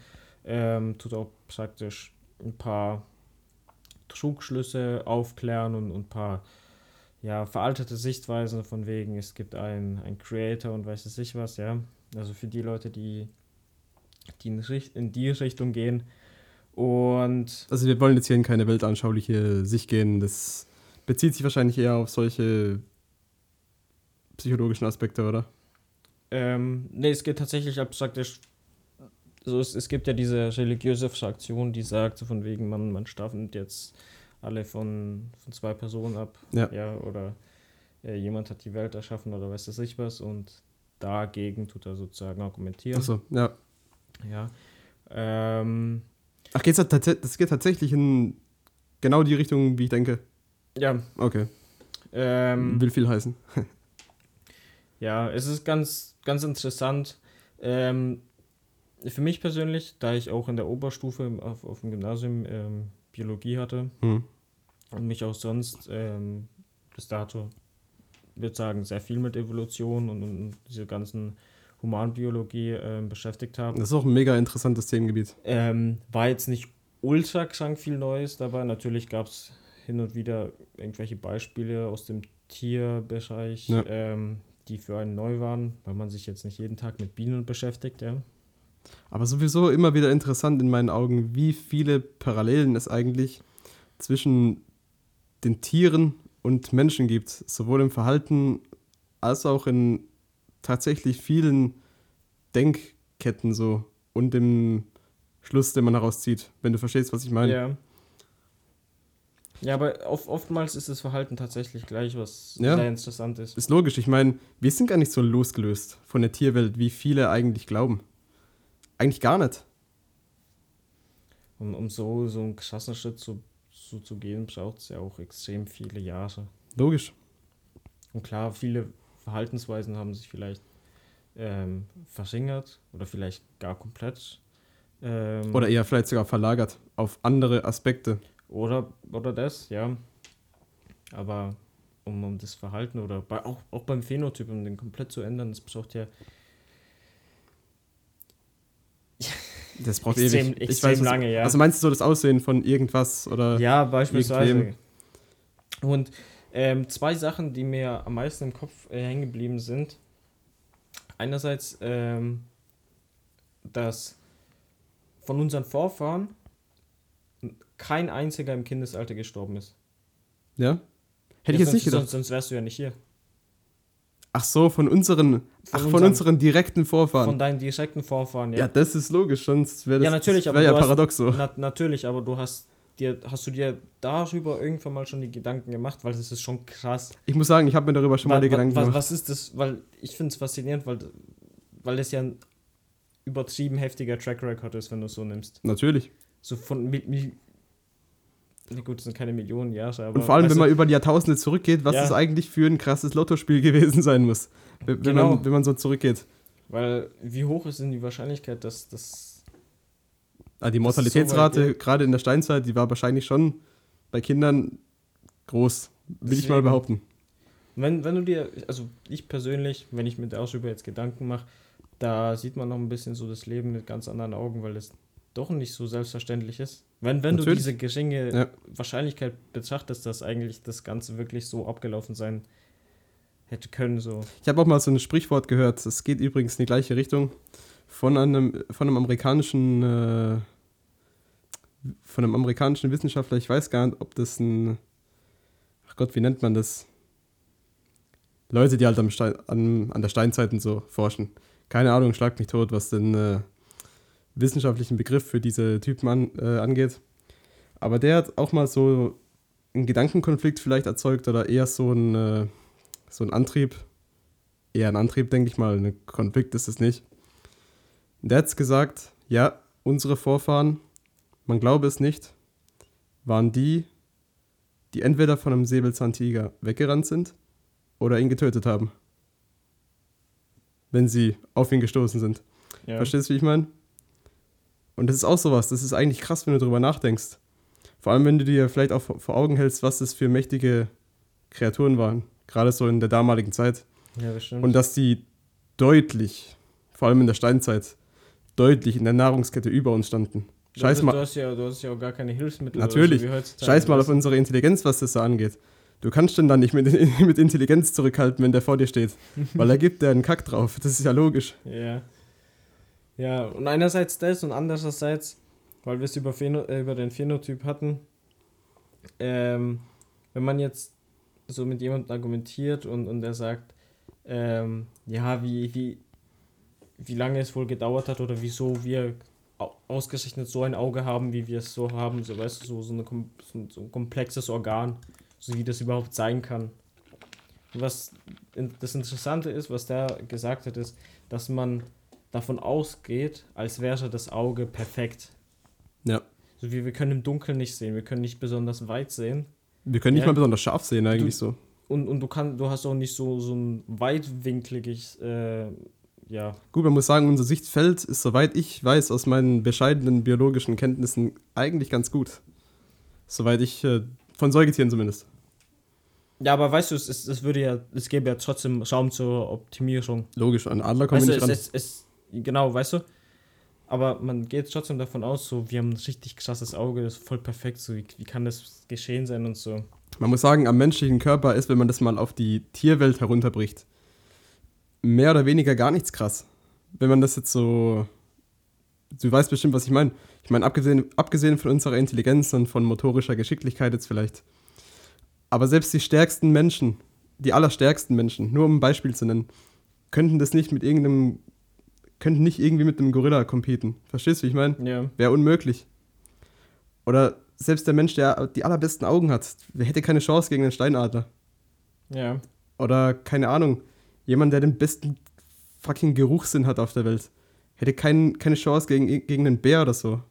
Ähm, tut auch praktisch ein paar Trugschlüsse aufklären und und ein paar ja, veraltete Sichtweisen von wegen, es gibt einen, einen Creator und weiß es nicht was, ja. Also für die Leute, die, die in, in die Richtung gehen. Und Also wir wollen jetzt hier in keine weltanschauliche Sicht gehen. Das bezieht sich wahrscheinlich eher auf solche psychologischen Aspekte, oder? ähm, nee, es geht tatsächlich abstraktisch. So, es, es gibt ja diese religiöse Fraktion, die sagt, so von wegen, man, man staffelt jetzt alle von, von zwei Personen ab. Ja. oder äh, jemand hat die Welt erschaffen oder weiß das ich was und dagegen tut er sozusagen argumentieren. Achso, ja. Ja. Ähm, Ach, geht's da das geht tatsächlich in genau die Richtung, wie ich denke. ja. Okay. Ähm, Will viel heißen. Ja, es ist ganz, ganz interessant. Ähm, für mich persönlich, da ich auch in der Oberstufe auf, auf dem Gymnasium ähm, Biologie hatte Hm. und mich auch sonst ähm, bis dato, würde sagen, sehr viel mit Evolution und, und diese ganzen Humanbiologie ähm, beschäftigt habe, Das ist auch ein mega interessantes Themengebiet. ähm, war jetzt nicht ultra krank viel Neues dabei. Natürlich gab es hin und wieder irgendwelche Beispiele aus dem Tierbereich, Ja. ähm, die für einen neu waren, weil man sich jetzt nicht jeden Tag mit Bienen beschäftigt. Ja. Aber sowieso immer wieder interessant in meinen Augen, wie viele Parallelen es eigentlich zwischen den Tieren und Menschen gibt. Sowohl im Verhalten als auch in tatsächlich vielen Denkketten so und im Schluss, den man daraus zieht, wenn du verstehst, was ich meine. Ja. Ja, aber oft, oftmals ist das Verhalten tatsächlich gleich, was Ja. sehr interessant ist. Ist logisch. Ich meine, wir sind gar nicht so losgelöst von der Tierwelt, wie viele eigentlich glauben. Eigentlich gar nicht. Um, um so, so einen krassen Schritt zu, zu, zu gehen, braucht es ja auch extrem viele Jahre. Logisch. Und klar, viele Verhaltensweisen haben sich vielleicht ähm, verringert oder vielleicht gar komplett. Ähm, Oder eher vielleicht sogar verlagert auf andere Aspekte. Oder, oder das, ja. Aber um, um das Verhalten oder bei, auch, auch beim Phänotyp, um den komplett zu ändern, das braucht ja. Das braucht Extrem- ewig. extrem was- lange, ja. Also meinst du so das Aussehen von irgendwas oder? Ja, beispielsweise. irgendwem. Und ähm, zwei Sachen, die mir am meisten im Kopf äh, hängen geblieben sind. Einerseits, ähm, dass von unseren Vorfahren kein einziger im Kindesalter gestorben ist. Ja? Hätte ich Ja, jetzt sonst, nicht gedacht. Sonst, sonst wärst du ja nicht hier. Ach so, von unseren, ach, von unseren- direkten Vorfahren. Von deinen direkten Vorfahren, ja. ja. das ist logisch, sonst wäre das, Ja, natürlich, aber wär ja du hast- paradox so. Na, natürlich, aber du hast dir, hast du dir darüber irgendwann mal schon die Gedanken gemacht, weil das ist schon krass. Ich muss sagen, ich habe mir darüber schon mal Wa- die Gedanken was, gemacht. was ist das? Weil ich finde es faszinierend, weil, weil das ja ein übertrieben heftiger Track Record ist, wenn du es so nimmst. Natürlich. So von mi, mi, na gut, das sind keine Millionen Jahre, aber Und vor allem, wenn man über die Jahrtausende zurückgeht, was Ja. das eigentlich für ein krasses Lottospiel gewesen sein muss. Wenn, Genau. man, wenn man so zurückgeht. weil wie hoch ist denn die Wahrscheinlichkeit, dass das Ah, die so Mortalitätsrate, weit, gerade in der Steinzeit, die war wahrscheinlich schon bei Kindern groß. Will ich mal Deswegen- behaupten. Wenn, wenn du dir, also ich persönlich, wenn ich mir darüber jetzt Gedanken mache, da sieht man noch ein bisschen so das Leben mit ganz anderen Augen, weil es doch nicht so selbstverständlich ist. Wenn, wenn du diese geringe Ja. Wahrscheinlichkeit betrachtest, dass eigentlich das Ganze wirklich so abgelaufen sein hätte können, so. Ich habe auch mal so ein Sprichwort gehört, das geht übrigens in die gleiche Richtung, von einem, von einem amerikanischen äh, von einem amerikanischen Wissenschaftler, ich weiß gar nicht, ob das ein ach Gott, wie nennt man das? Leute, die halt am Stein, an, an der Steinzeit und so forschen. Keine Ahnung, schlagt mich tot, was den äh, wissenschaftlichen Begriff für diese Typen an, äh, angeht. Aber der hat auch mal so einen Gedankenkonflikt vielleicht erzeugt oder eher so ein äh, so ein Antrieb, eher ein Antrieb, denke ich mal, ein Konflikt ist es nicht. Der hat gesagt, ja, unsere Vorfahren, man glaube es nicht, waren die, die entweder von einem Säbelzahntiger weggerannt sind oder ihn getötet haben. Wenn sie auf ihn gestoßen sind. Ja. Verstehst du, wie ich meine? Und das ist auch sowas, das ist eigentlich krass, wenn du drüber nachdenkst. Vor allem, wenn du dir vielleicht auch vor Augen hältst, was das für mächtige Kreaturen waren. Gerade so in der damaligen Zeit. ja, das stimmt. Und dass die deutlich, vor allem in der Steinzeit, deutlich in der Nahrungskette über uns standen. Scheiß mal, du, hast ja, du hast ja auch gar keine Hilfsmittel. Natürlich. So, scheiß mal auf unsere Intelligenz, was das da angeht. Du kannst den dann nicht mit, mit Intelligenz zurückhalten, wenn der vor dir steht. Weil er gibt der einen Kack drauf. Das ist ja logisch. Ja. Ja, und einerseits das und andererseits, weil wir es über, Phäno äh, über den Phänotyp hatten, ähm, wenn man jetzt so mit jemandem argumentiert und, und er sagt, ähm, ja, wie, wie, wie lange es wohl gedauert hat oder wieso wir au- ausgerechnet so ein Auge haben, wie wir es so haben, so weißt du, so, so, eine, so, ein- komplexes Organ, so wie das überhaupt sein kann. Und Was das Interessante ist, was der gesagt hat, ist, dass man davon ausgeht, als wäre das Auge perfekt. Ja. So wie wir können im Dunkeln nicht sehen, wir können nicht besonders weit sehen. Wir können nicht Ja. mal besonders scharf sehen, eigentlich so. Und, und du kann, du hast auch nicht so, so ein weitwinkliges, äh, ja, Gut, man muss sagen, unser Sichtfeld ist, soweit ich weiß, aus meinen bescheidenen biologischen Kenntnissen eigentlich ganz gut. Soweit ich, äh, von Säugetieren zumindest. Ja, aber weißt du, es, es, es würde ja, es gäbe ja trotzdem Raum zur Optimierung. Logisch, an Adler kommen Weißt du, wir nicht ran. es, es, genau, weißt du? Aber man geht trotzdem davon aus, so, wir haben ein richtig krasses Auge, das ist voll perfekt, so, wie, wie kann das geschehen sein und so. Man muss sagen, am menschlichen Körper ist, wenn man das mal auf die Tierwelt herunterbricht, mehr oder weniger gar nichts krass. Wenn man das jetzt so. Du weißt bestimmt, was ich meine. Ich meine, abgesehen, abgesehen von unserer Intelligenz und von motorischer Geschicklichkeit jetzt vielleicht. Aber selbst die stärksten Menschen, die allerstärksten Menschen, nur um ein Beispiel zu nennen, könnten das nicht mit irgendeinem. Könnten nicht irgendwie mit einem Gorilla competen. Verstehst du, wie ich meine? Ja. Wäre unmöglich. Oder selbst der Mensch, der die allerbesten Augen hat, hätte keine Chance gegen einen Steinadler. Ja. Oder keine Ahnung, jemand, der den besten fucking Geruchssinn hat auf der Welt, hätte kein, keine Chance gegen, gegen einen Bär oder so.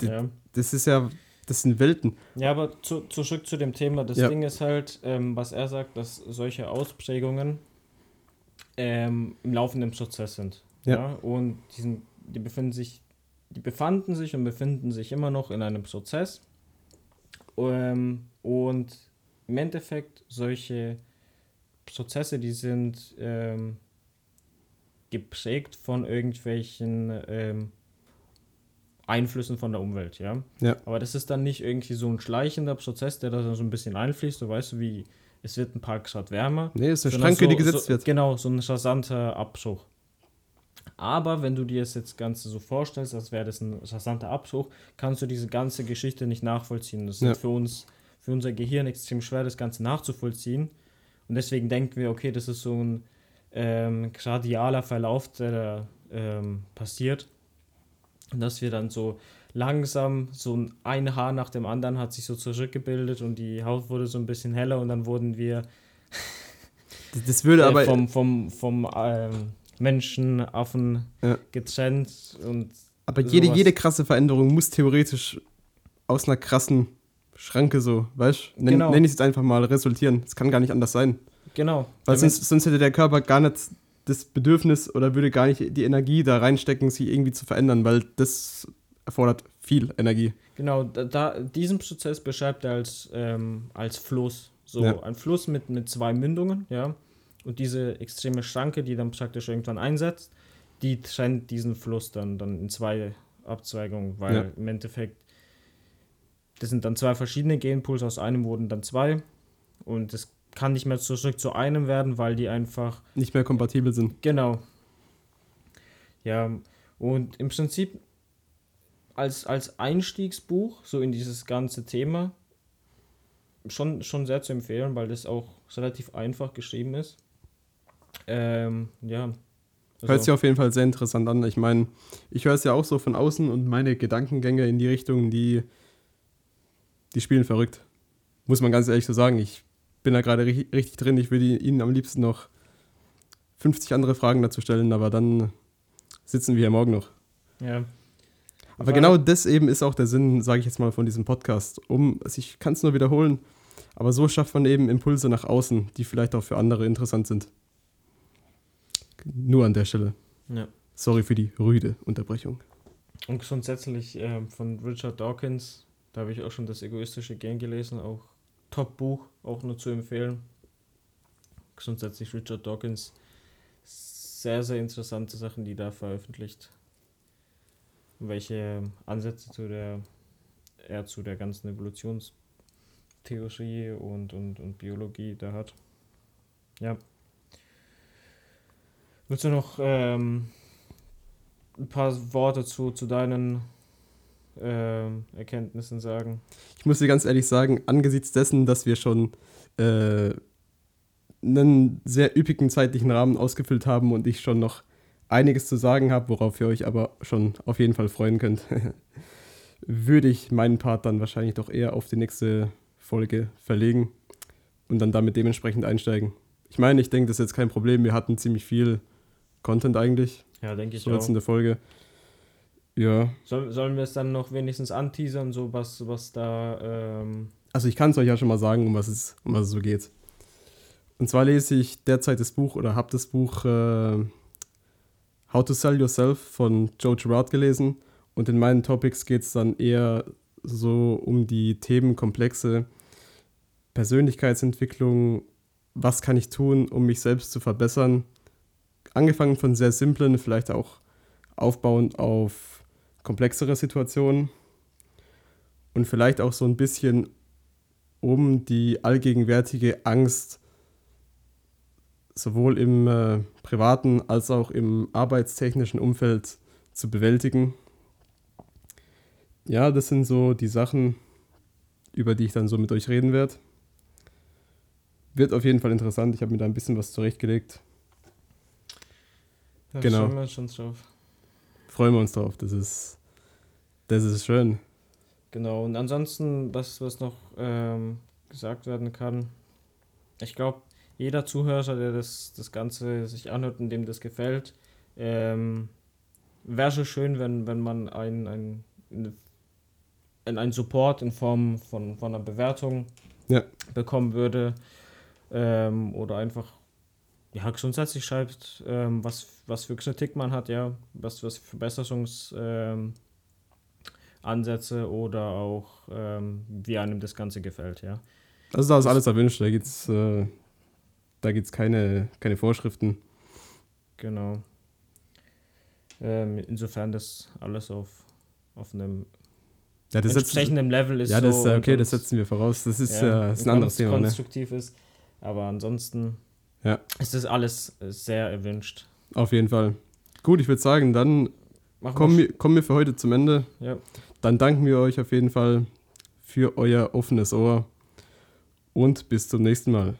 Die- Ja. Das ist ja, das sind Welten. Ja, aber zu, zurück zu dem Thema. Das Ja. Ding ist halt, ähm, was er sagt, dass solche Ausprägungen ähm, im laufenden Prozess sind. Ja. Und die, sind, die befinden sich, die befanden sich und befinden sich immer noch in einem Prozess. Ähm, und im Endeffekt solche Prozesse, die sind ähm, geprägt von irgendwelchen ähm, Einflüssen von der Umwelt, ja. Ja. Aber das ist dann nicht irgendwie so ein schleichender Prozess, der da so ein bisschen einfließt. Du weißt, wie es wird ein paar Grad wärmer. Nee, ist eine Schranke, so, die gesetzt so, wird. Genau, so ein rasanter Abzug. Aber wenn du dir das jetzt Ganze so vorstellst, als wäre das ein rasanter Abzug, kannst du diese ganze Geschichte nicht nachvollziehen. Das ist Ja. für uns, für unser Gehirn extrem schwer, das Ganze nachzuvollziehen. Und deswegen denken wir, okay, das ist so ein ähm, gradialer Verlauf, der da ähm, passiert. Und dass wir dann so langsam, so ein- Haar nach dem anderen hat sich so zurückgebildet und die Haut wurde so ein bisschen heller und dann wurden wir Das- Das würde äh, aber. vom, vom, vom ähm, Menschen, Affen Ja. getrennt und Aber jede, sowas. jede krasse Veränderung muss theoretisch aus einer krassen Schranke so, weißt du? Nenn, Genau. nenn ich es jetzt einfach mal resultieren. Es kann gar nicht anders sein. genau. Weil sonst, sonst hätte der Körper gar nicht das Bedürfnis oder würde gar nicht die Energie da reinstecken, sich irgendwie zu verändern, weil das erfordert viel Energie. Genau, da, da, diesen Prozess beschreibt er als, ähm, als Fluss. So Ja. ein Fluss mit, mit zwei Mündungen, ja. Und diese extreme Schranke, die dann praktisch irgendwann einsetzt, die trennt diesen Fluss dann, dann in zwei Abzweigungen, weil Ja. im Endeffekt, das sind dann zwei verschiedene Genpools, aus einem wurden dann zwei. Und es kann nicht mehr zurück zu einem werden, weil die einfach Nicht mehr kompatibel sind. Genau. Ja, und im Prinzip als, als Einstiegsbuch, so in dieses ganze Thema, schon, schon sehr zu empfehlen, weil das auch relativ einfach geschrieben ist. Ähm, ja. Hört sich auf jeden Fall sehr interessant an. Ich meine, ich höre es ja auch so von außen und meine Gedankengänge in die Richtung, die, die spielen verrückt. Muss man ganz ehrlich so sagen. Ich bin da gerade ri richtig drin. Ich würde Ihnen am liebsten noch 50 andere Fragen dazu stellen, aber dann sitzen wir hier morgen noch. ja. Aber genau das eben ist auch der Sinn, sage ich jetzt mal, von diesem Podcast. Um, also ich kann es nur wiederholen, aber so schafft man eben Impulse nach außen, die vielleicht auch für andere interessant sind. Nur an der Stelle. ja. Sorry für die rüde Unterbrechung. Und grundsätzlich ähm, von Richard Dawkins, da habe ich auch schon das egoistische Gen gelesen, auch Top-Buch, auch nur zu empfehlen. Grundsätzlich Richard Dawkins, sehr, sehr interessante Sachen, die da veröffentlicht. Welche Ansätze zu der, er zu der ganzen Evolutionstheorie und, und, und Biologie da hat. Ja. Willst du noch ähm, ein paar Worte zu, zu deinen ähm, Erkenntnissen sagen? Ich muss dir ganz ehrlich sagen, angesichts dessen, dass wir schon äh, einen sehr üppigen zeitlichen Rahmen ausgefüllt haben und ich schon noch einiges zu sagen habe, worauf ihr euch aber schon auf jeden Fall freuen könnt, würde ich meinen Part dann wahrscheinlich doch eher auf die nächste Folge verlegen und dann damit dementsprechend einsteigen. Ich meine, ich denke, das ist jetzt kein Problem. Wir hatten ziemlich viel Content eigentlich, Ja, denke ich so jetzt auch. in der Folge. Ja, Soll, sollen wir es dann noch wenigstens anteasern, so was, was da. Ähm, Also ich kann es euch ja schon mal sagen, um was es, um was es so geht. Und zwar lese ich derzeit das Buch oder habe das Buch äh, How to Sell Yourself von Joe Girard gelesen. Und in meinen Topics geht es dann eher so um die Themenkomplexe Persönlichkeitsentwicklung, was kann ich tun, um mich selbst zu verbessern. Angefangen von sehr simplen, vielleicht auch aufbauend auf komplexere Situationen und vielleicht auch so ein bisschen um die allgegenwärtige Angst sowohl im äh, privaten als auch im arbeitstechnischen Umfeld zu bewältigen. Ja, das sind so die Sachen, über die ich dann so mit euch reden werde. Wird auf jeden Fall interessant. Ich habe mir da ein bisschen was zurechtgelegt. Da Genau. freuen wir uns schon drauf. Freuen wir uns drauf. Das ist, das ist schön. Genau, und ansonsten, was, was noch ähm, gesagt werden kann, ich glaube, jeder Zuhörer, der das, das Ganze sich anhört und dem das gefällt, ähm, wäre schon schön, wenn, wenn man ein, ein, ein, ein Support in Form von, von einer Bewertung Ja. bekommen würde ähm, oder einfach ja, grundsätzlich schreibt, ähm, was, was für Kritik man hat, ja, was, was für Verbesserungs, ähm, oder auch ähm, wie einem das Ganze gefällt, ja. Also da ist alles erwünscht. Da gibt es äh, da gibt's keine, keine Vorschriften. Genau. Ähm, insofern das alles auf auf einem Ja, das setzen, entsprechenden Level ist. ja, das, so äh, okay, das setzen wir voraus. Das ist, ja, äh, ist ein anderes Thema. Ne? konstruktiv ist. Aber ansonsten Ja. ist das alles sehr erwünscht. Auf jeden Fall. Gut, ich würde sagen, dann Machen kommen wir. wir, kommen wir für heute zum Ende. Ja. Dann danken wir euch auf jeden Fall für euer offenes Ohr und bis zum nächsten Mal.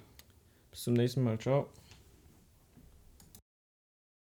Bis zum nächsten Mal. Ciao.